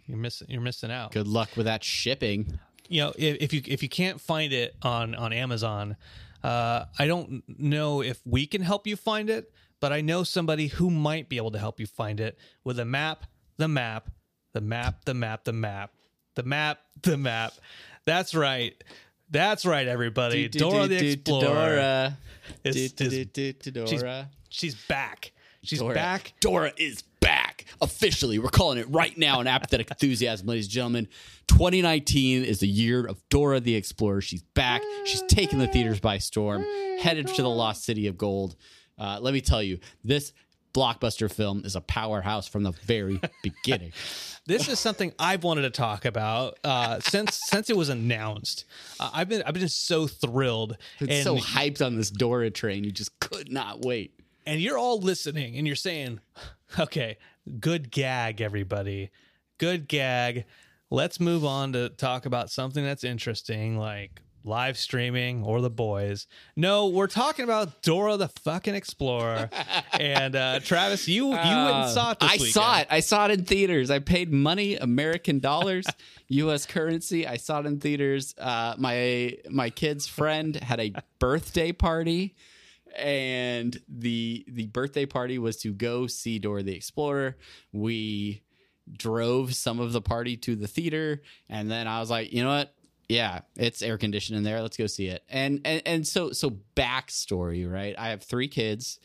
You're missing, you're missing out. Good luck with that shipping. you know if, if you if you can't find it on on amazon uh i don't know if we can help you find it but i know somebody who might be able to help you find it with a map the map the map the map the map the map the map that's right that's right everybody dora the explorer is, is- Dora. she's back she's Dora. back Dora is back officially. We're calling it right now in apathetic enthusiasm, ladies and gentlemen. 2019 is the year of Dora the Explorer. She's back. She's taking the theaters by storm, headed to the lost city of gold. Uh, let me tell you, this blockbuster film is a powerhouse from the very beginning. this is something I've wanted to talk about uh, since since it was announced. Uh, I've been I've been so thrilled, It's and so hyped on this Dora train. You just could not wait. and you're all listening, and you're saying, "Okay, good gag, everybody, good gag." Let's move on to talk about something that's interesting, like live streaming or the boys. No, we're talking about Dora the fucking Explorer. and uh, Travis, you you went and saw it. This Uh, I saw it. I saw it in theaters. I paid money, American dollars, U.S. currency. I saw it in theaters. Uh, my my kid's friend had a birthday party, and the the birthday party was to go see Dora the Explorer. We drove some of the party to the theater, and then I was like, you know what? Yeah, it's air conditioned in there. Let's go see it. And and and so so backstory, right? I have three kids,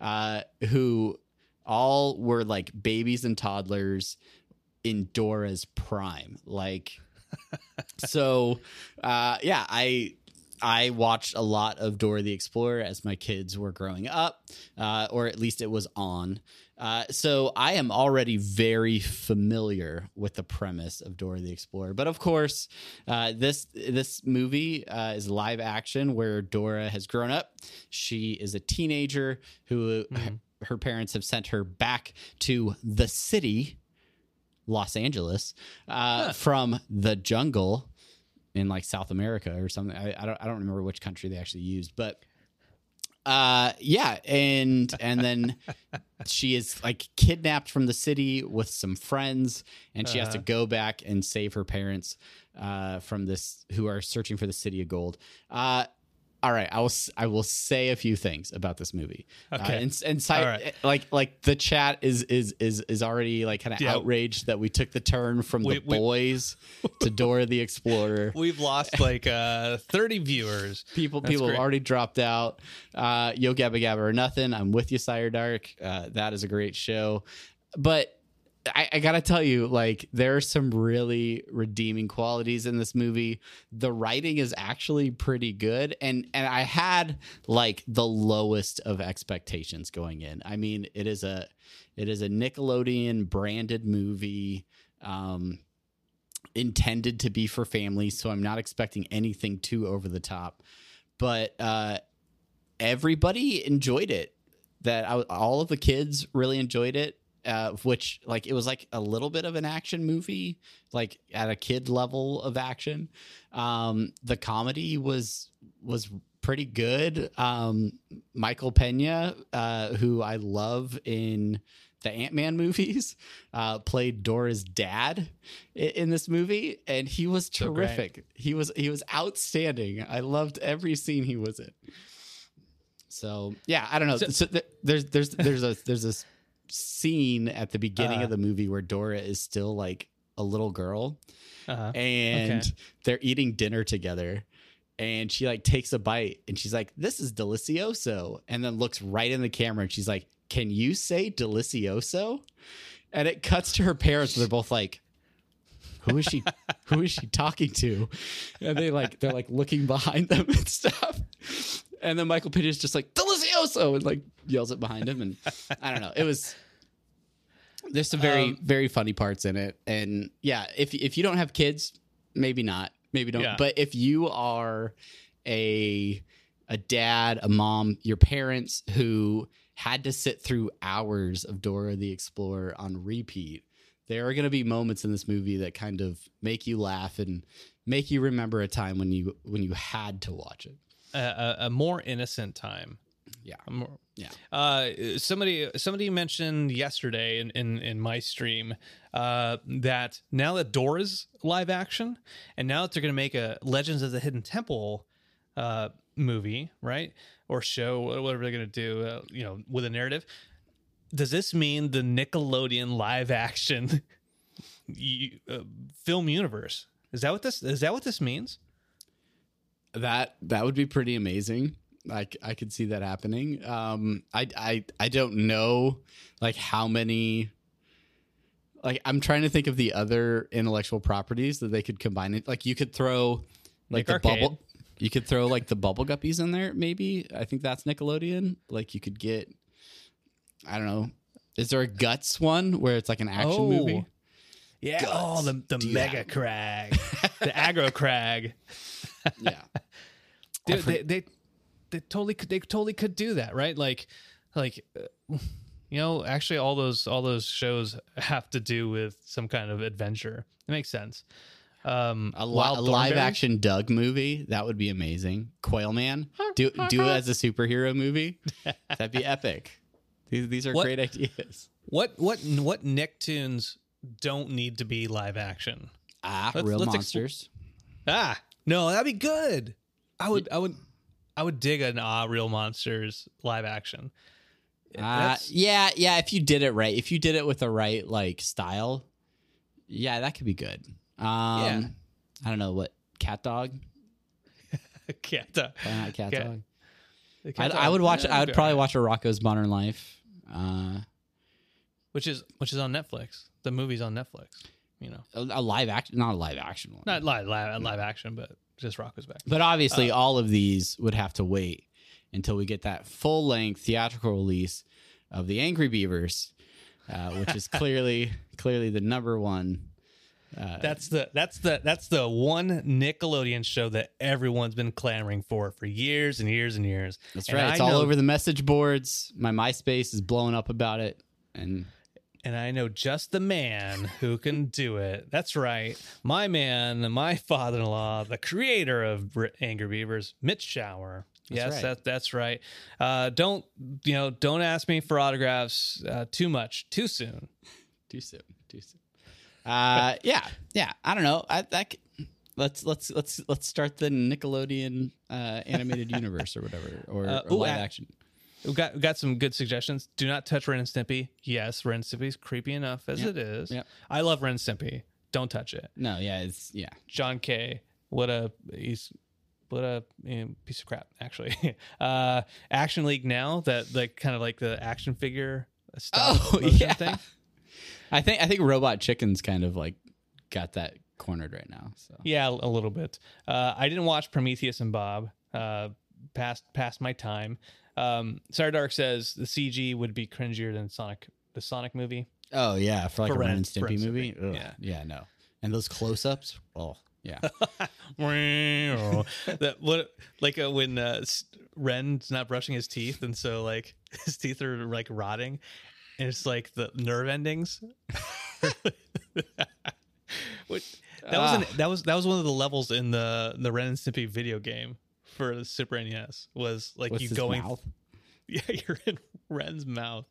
uh, who all were like babies and toddlers in Dora's prime. Like, so, uh, yeah, I I watched a lot of Dora the Explorer as my kids were growing up, uh, or at least it was on. Uh, so I am already very familiar with the premise of Dora the Explorer. But of course, uh, this this movie uh, is live action where Dora has grown up. She is a teenager who her parents have sent her back to the city, Los Angeles, uh, from the jungle in like South America or something. I, I don't I don't remember which country they actually used, but uh yeah and and then she is like kidnapped from the city with some friends and she has to go back and save her parents uh from this who are searching for the city of gold. Uh all right, I will. I will say a few things about this movie. Uh, Okay. and and si- right. like like the chat is is is is already like kind of Yeah. outraged that we took the turn from We- the we- boys to Dora the Explorer. We've lost like uh, 30 viewers. People That's people have already dropped out. Uh, Yo Gabba Gabba or nothing. I'm with you, Sire Dark. Uh, that is a great show, but I, I gotta tell you, like there are some really redeeming qualities in this movie. The writing is actually pretty good, and and I had like the lowest of expectations going in. I mean, it is a it is a Nickelodeon branded movie. Um, intended to be for families, so I'm not expecting anything too over the top. But uh, everybody enjoyed it. That I, all of the kids really enjoyed it. Uh, which like it was like a little bit of an action movie, like at a kid level of action. Um, the comedy was was pretty good. Um, Michael Pena, uh, who I love in the Ant Man movies, uh, played Dora's dad i- in this movie, and he was So terrific. he was he was outstanding. I loved every scene he was in. So yeah, I don't know. So- So, th- there's there's there's a there's this scene at the beginning Uh. of the movie where Dora is still like a little girl Uh-huh. and Okay. they're eating dinner together and she like takes a bite and she's like this is delicioso and then looks right in the camera and she's like can you say delicioso and it cuts to her parents and they're both like who is she who is she talking to and they like they're like looking behind them and stuff and then Michael Pena's just like delicioso and like yells it behind him, and I don't know. It was there's some very Um, very funny parts in it, and yeah, if if you don't have kids, maybe not, maybe don't. Yeah. But if you are a a dad, a mom, your parents who had to sit through hours of Dora the Explorer on repeat, there are going to be moments in this movie that kind of make you laugh and make you remember a time when you when you had to watch it. A, a, more innocent time. Yeah. More, Yeah. Uh, somebody somebody mentioned yesterday in in, in my stream uh, that now that Dora's live action, and now that they're going to make a Legends of the Hidden Temple uh, movie, right, or show, whatever they're going to do, uh, you know, with a narrative. Does this mean the Nickelodeon live action uh, film universe? Is that what this is? That what this means? That that would be pretty amazing. Like I could see that happening. Um, I I I don't know like how many. Like I'm trying to think of the other intellectual properties that they could combine it. Like you could throw like the Arcade. bubble. You could throw like the bubble guppies in there. Maybe I think that's Nickelodeon. Like you could get. I don't know. Is there a guts one where it's like an action Oh. movie? Yeah. Guts. Oh, the the mega that. crag, the aggro crag. Yeah. Dude, they, they they totally could they totally could do that, right? Like like uh, you know, actually all those all those shows have to do with some kind of adventure. It makes sense. Um A, li- a live action Doug movie that would be amazing. Quail Man, do do it as a superhero movie. That'd be epic. These these are What- great ideas. What what what Nicktoons don't need to be live action? Ah, Let's- real let's monsters. Ah, no, that'd be good. I would I would I would dig an Ah Real Monsters live action. Uh, yeah, yeah. If you did it right, if you did it with the right like style, yeah, that could be good. Um, Yeah. I don't know what cat dog. Cat, Why not cat Cat- dog? the I, Cat I would watch. Yeah, I would probably alright. watch a Rocko's Modern Life. Uh, which is which is on Netflix. The movie's on Netflix. You know, a, a live action, not a live action one. not live live, live action, but just Rock was back. But Uh, obviously, all of these would have to wait until we get that full length theatrical release of the Angry Beavers, uh, which is clearly clearly the number one. Uh, That's the that's the that's the one Nickelodeon show that everyone's been clamoring for for years and years and years. that's And right. I It's all over the message boards. My MySpace is blowing up about it, and and I know just the man who can do it. That's right. My man, my father in law, the creator of Angry Beavers, Mitch Schauer. That's yes, right. that, that's right. Uh, don't you know? Don't ask me for autographs uh, too much, too soon. too soon, too soon. Uh, yeah, yeah. I don't know. I that. Let's let's let's let's start the Nickelodeon uh, animated universe or whatever, or, Uh, or ooh, live action. We got we got some good suggestions. Do not touch Ren and Stimpy. Yes, Ren and Stimpy's creepy enough as Yep. it is. Yep. I love Ren and Stimpy. Don't touch it. No, yeah, it's yeah. John K. What a he's what a eh, piece of crap. Actually, uh, Action League now that like kind of like the action figure style Oh, yeah. thing. I think I think Robot Chicken's kind of like got that cornered right now. So Yeah, a little bit. Uh, I didn't watch Prometheus and Bob. Uh, past past my time. Um, Sardark says the CG would be cringier than Sonic the Sonic movie. oh yeah, for like For a Ren Ren- and for Ren Stimpy movie. Stimpy, Ugh, yeah. yeah, no. And those close-ups. Oh yeah, that what like uh, when uh, Ren's not brushing his teeth, and so like his teeth are like rotting, and it's like the nerve endings. Which, that was an, Ah. that was that was one of the levels in the the Ren and Stimpy video game for the Super NES was like What's you going mouth? yeah you're in Ren's mouth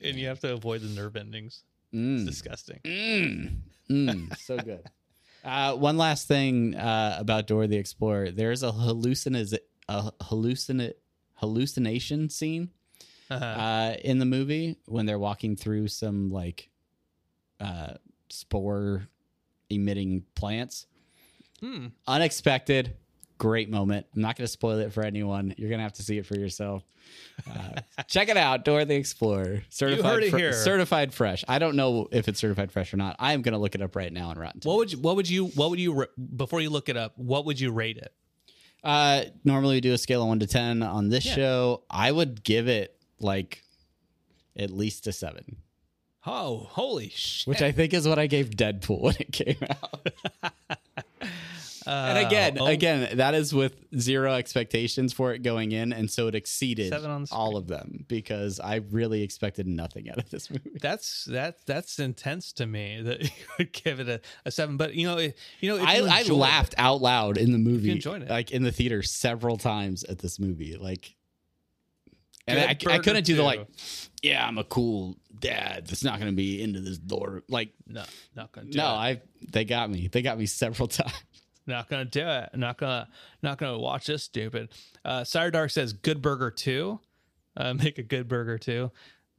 and you have to avoid the nerve endings. It's Mm. disgusting. Mm. Mm. so good. Uh, one last thing uh, about Dora the Explorer. There's a hallucin a hallucin hallucination scene Uh-huh. uh, in the movie when they're walking through some like uh, spore emitting plants. Hmm. Unexpected, great moment. I'm not going to spoil it for anyone. You're going to have to see it for yourself. Uh, check it out, Dora the Explorer. Certified, heard it fre- here. certified fresh. I don't know if it's certified fresh or not. I am going to look it up right now on Rotten. What would you what would you what would you before you look it up, what would you rate it? Uh, normally we do a scale of one to ten on this Yeah. show. I would give it like at least a seven, Oh, holy shit! which I think is what I gave Deadpool when it came out. and uh, again, oh. again, that is with zero expectations for it going in, and so it exceeded Seven on the all of them because I really expected nothing out of this movie. That's that that's intense to me that you would give it a, a seven. But you know, it, you know, I, you I laughed it- out loud in the movie, enjoyed it. like in the theater several times at this movie, like. And I, I couldn't do the like, yeah, I'm a cool dad that's not going to be into this door. Like, No, not gonna no, it. I they got me. They got me several times. Not gonna do it. Not gonna not gonna watch this stupid. Uh Sire Dark says good burger too. Uh, make a good burger too.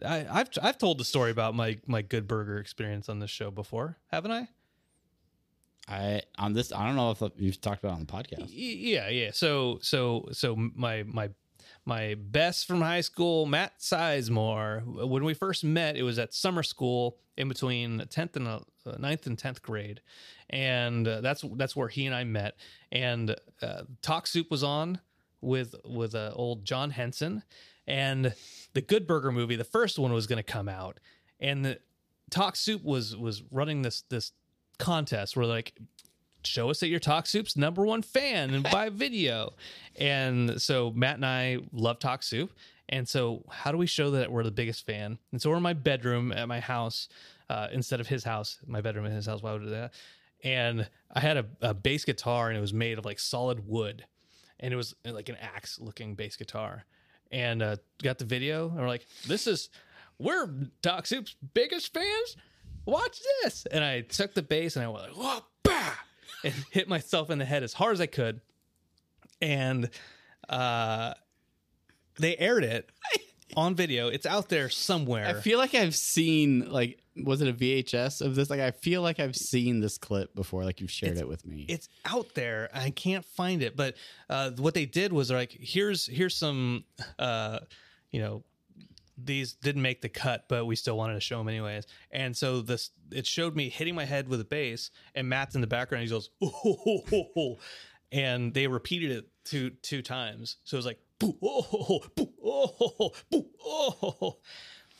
I, I've I've told the story about my my good burger experience on this show before, haven't I? I on this. I don't know if you've talked about it on the podcast. Yeah, yeah. So so so my my my best from high school, Matt Sizemore. When we first met, it was at summer school in between tenth and uh, ninth and tenth grade, and uh, that's that's where he and I met. And uh, Talk Soup was on with with uh, old John Henson, and the Good Burger movie, the first one was going to come out, and the Talk Soup was was running this this contest where like show us that you're Talk Soup's number one fan and buy video. And so Matt and I love Talk Soup. And so how do we show that we're the biggest fan? And so we're in my bedroom at my house uh, instead of his house, my bedroom in his house. Why would I do that? And I had a, a bass guitar and it was made of like solid wood. And it was like an axe looking bass guitar. And uh, got the video and we're like, this is, we're Talk Soup's biggest fans. Watch this. And I took the bass and I went like, whoa, bah! And hit myself in the head as hard as I could. And uh, they aired it on video. It's out there somewhere. I feel like I've seen like was it a VHS of this? Like I feel like I've seen this clip before. Like you've shared it with me. it's out there. I can't find it. But uh, what they did was like, here's here's some, uh, you know, these didn't make the cut, but we still wanted to show them anyways. And so this it showed me hitting my head with a bass, and Matt's in the background. He goes, oh, ho, ho, ho, ho." and they repeated it two two times. So it was like, boo, oh, oh, oh boo, oh, ho, boo, oh, ho, ho.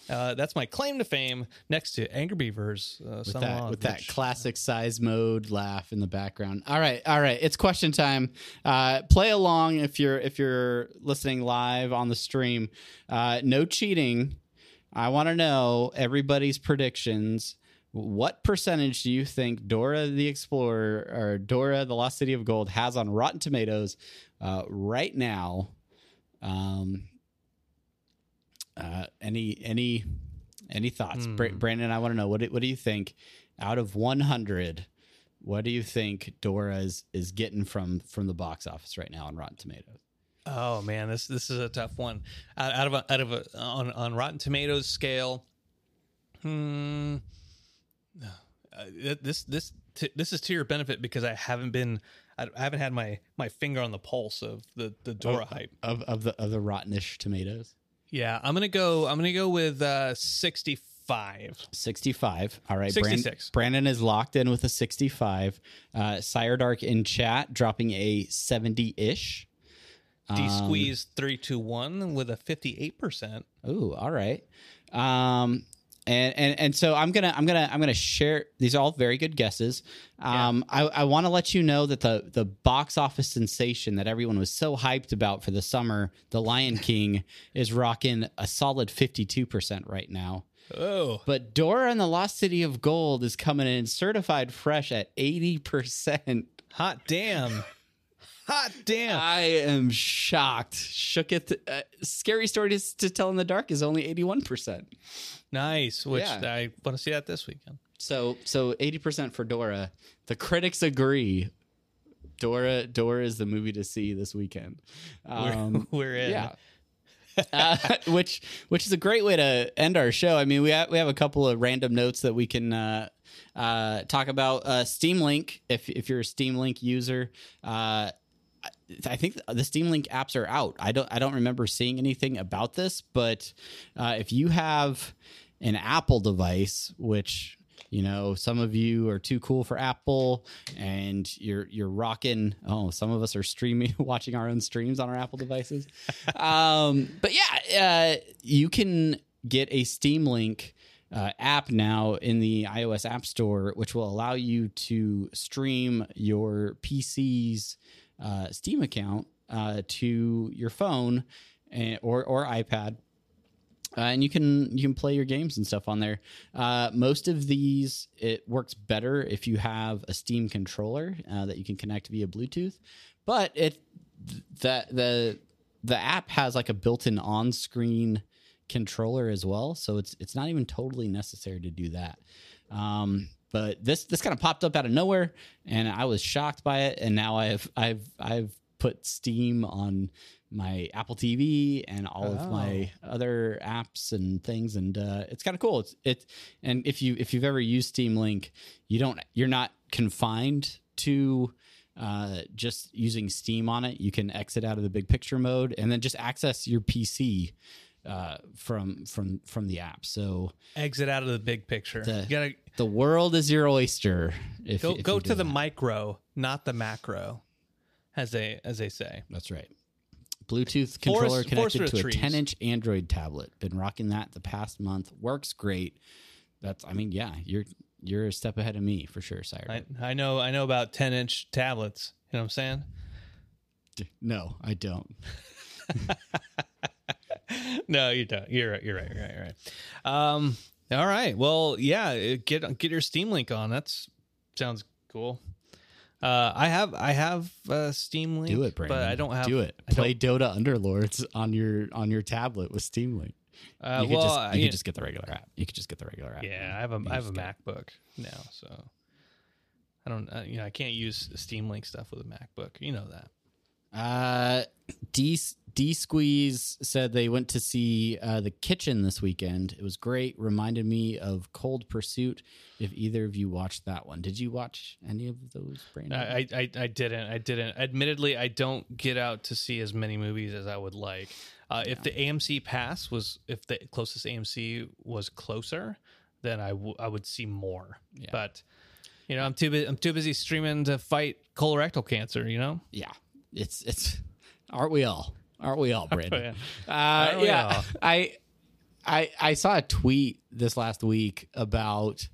Uh, that's my claim to fame next to Angry Beavers. Uh, with that with that classic Sizemore laugh in the background. All right, all right, it's question time. Uh, play along if you're if you're listening live on the stream. Uh, no cheating. I want to know everybody's predictions. What percentage do you think Dora the Explorer or Dora the Lost City of Gold has on Rotten Tomatoes uh, right now? Um, uh, any any any thoughts, Hmm. Brandon? I want to know what do, what do you think out of 100? What do you think Dora is, is getting from from the box office right now on Rotten Tomatoes? Oh man, this this is a tough one. Out, out of a, out of a, on on Rotten Tomatoes scale, hmm, uh, this this t- this is to your benefit because I haven't been I haven't had my my finger on the pulse of the the Dora hype. of of the of the rottenish tomatoes. Yeah, I'm gonna go. I'm gonna go with uh, 65. 65. All right. Brand- 66. Brandon is locked in with a 65. Uh, Sire Dark in chat dropping a 70 ish. D squeeze three two one with a 58 percent. Ooh, all right. Um, and, and and so I'm gonna I'm gonna I'm gonna share. These are all very good guesses. Um, I, I want to let you know that the the box office sensation that everyone was so hyped about for the summer, The Lion King, is rocking a solid 52 percent right now. Oh, But Dora and the Lost City of Gold is coming in certified fresh at 80 percent. hot damn, hot damn. I am shocked. Shook it. Uh, Scary Story to, to Tell in the Dark is only 81 percent. nice. Which Yeah. I want to see that this weekend. So so eighty percent for Dora. The critics agree. Dora Dora is the movie to see this weekend. Um, We're in. yeah. uh, which which is a great way to end our show. I mean, we have, we have a couple of random notes that we can uh, uh, talk about. Uh, Steam Link, if if you're a Steam Link user, uh, I think the Steam Link apps are out. I don't I don't remember seeing anything about this, but uh, if you have an Apple device, which you know, some of you are too cool for Apple, and you're you're rocking. Oh, some of us are streaming, watching our own streams on our Apple devices. um, but yeah, uh, you can get a Steam Link uh, app now in the iOS App Store, which will allow you to stream your PC's uh, Steam account uh, to your phone and, or or iPad. Uh, and you can you can play your games and stuff on there. Uh, most of these it works better if you have a Steam controller uh, that you can connect via Bluetooth. But it the the the app has like a built-in on-screen controller as well, so it's it's not even totally necessary to do that. Um, but this this kind of popped up out of nowhere, and I was shocked by it. And now I've I've I've put Steam on my Apple TV and all of my other apps and things, and uh, it's kind of cool. It's it, and if you if you've ever used Steam Link, you don't you're not confined to uh, just using Steam on it. You can exit out of the big picture mode and then just access your PC uh, from from from the app. So Exit out of the big picture. The- you gotta the world is your oyster. If, go if go to the that. micro, not the macro, as they as they say. That's right. Bluetooth controller Forest- connected forest to a 10 inch Android tablet. Been rocking that the past month. Works great. That's. I mean, yeah, you're you're a step ahead of me for sure, Sire. I, I know I know about ten inch tablets. You know what I'm saying? no, I don't. no, you don't. You're right. You're right. You're right. You're right. Um. All right. Well, yeah. uh, Get get your Steam link on. That's sounds cool. Uh, I have I have uh, Steam link. Do it, Brandon. But I don't have. Do it. Play Dota Underlords on your on your tablet with Steam Link. Uh, you could well, just I- you could just get the regular app. You could just get the regular app. Yeah, I have a I have a MacBook now, so I don't. Uh, you know, I can't use Steam Link stuff with a MacBook. You know that. Uh, D D Squeeze said they went to see uh, the Kitchen this weekend. It was great. Reminded me of Cold Pursuit. If either of you watched that one, did you watch any of those? Brandon? I, I I didn't. I didn't. Admittedly, I don't get out to see as many movies as I would like. Uh, If the AMC pass was, if the closest AMC was closer, then I, w- I would see more. Yeah. But you know, I'm too bu- I'm too busy streaming to fight colorectal cancer. You know. yeah, it's it's. Aren't we all? Aren't we all, Brandon? Uh, Aren't we yeah, all? I, I, I saw a tweet this last week about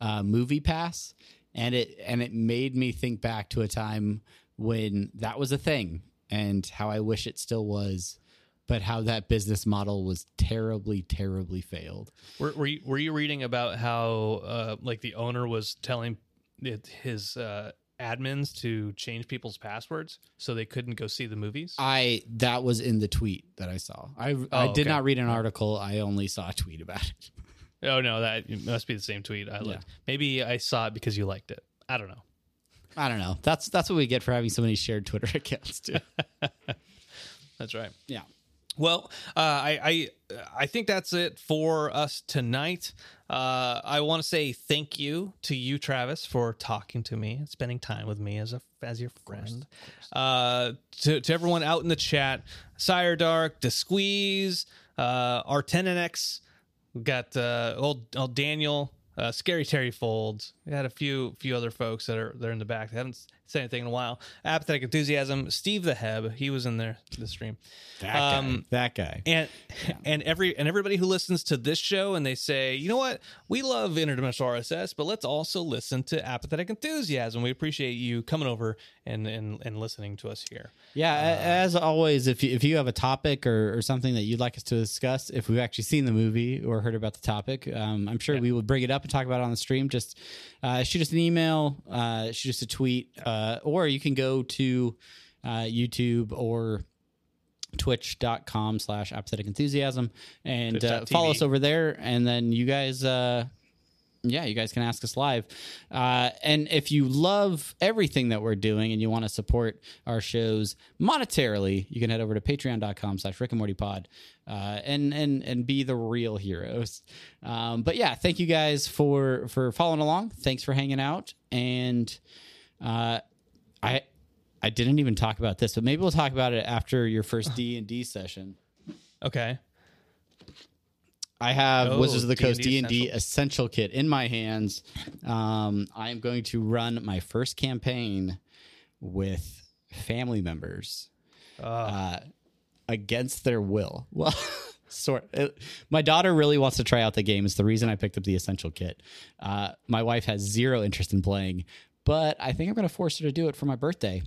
uh, Movie Pass, and it and it made me think back to a time when that was a thing, and how I wish it still was, but how that business model was terribly, terribly failed. Were, were you were you reading about how uh, like the owner was telling his uh, admins to change people's passwords so they couldn't go see the movies? I that was in the tweet that I saw. I oh, I Oh, did okay. not read an article. I only saw a tweet about it. oh no, that must be the same tweet I looked. Maybe I saw it because you liked it. I don't know. I don't know. That's that's what we get for having so many shared Twitter accounts too. That's right. yeah. Well, uh, I, I I think that's it for us tonight. Uh, I want to say thank you to you, Travis, for talking to me and spending time with me as a as your friend. Uh, to to everyone out in the chat, Sire Dark, D Squeeze, uh, our X, got uh, old old Daniel, uh, Scary Terry Folds. We had a few few other folks that are they're in the back. They haven't said anything in a while. Apathetic Enthusiasm, Steve the Heb, he was in there to the stream. That Um, guy. That guy. And and every and everybody who listens to this show and they say, you know what, we love interdimensional RSS, but let's also listen to Apathetic Enthusiasm. We appreciate you coming over and and, and listening to us here. Yeah, a- as always, if you, if you have a topic or, or something that you'd like us to discuss, if we've actually seen the movie or heard about the topic, um, I'm sure we will bring it up and talk about it on the stream. Just uh, shoot us an email, uh, shoot us a tweet, uh, or you can go to uh, YouTube or twitch.com slash apathetic enthusiasm and uh, follow us over there. And then you guys uh yeah you guys can ask us live. Uh and if you love everything that we're doing and you want to support our shows monetarily you can head over to patreon.com slash rick and morty pod uh and and and be the real heroes. Um but yeah thank you guys for for following along. Thanks for hanging out. And uh i I didn't even talk about this, but maybe we'll talk about it after your first D and D session. Okay. I have Oh, Wizards of the Coast D D&D and D Essential. Kit in my hands. Um, I am going to run my first campaign with family members uh, against their will. Well, sort. It, my daughter really wants to try out the game. It's the reason I picked up the Essential Kit. Uh, my wife has zero interest in playing. But I think I'm going to force her to do it for my birthday.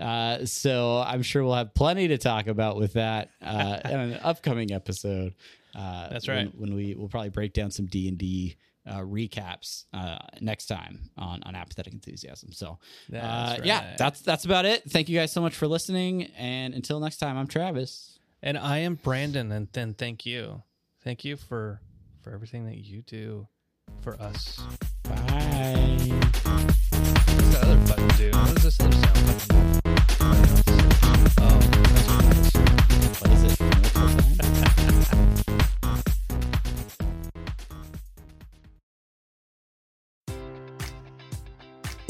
Uh, so I'm sure we'll have plenty to talk about with that uh, in an upcoming episode. Uh, That's right. When, we will probably break down some D and D uh, recaps uh, next time on on apathetic enthusiasm. So uh, That's yeah, that's that's about it. Thank you guys so much for listening, and until next time, I'm Travis. And I am Brandon, and then thank you, thank you for for everything that you do for us. Bye. Button do? Um, what does this other sound do? Oh, that's nice.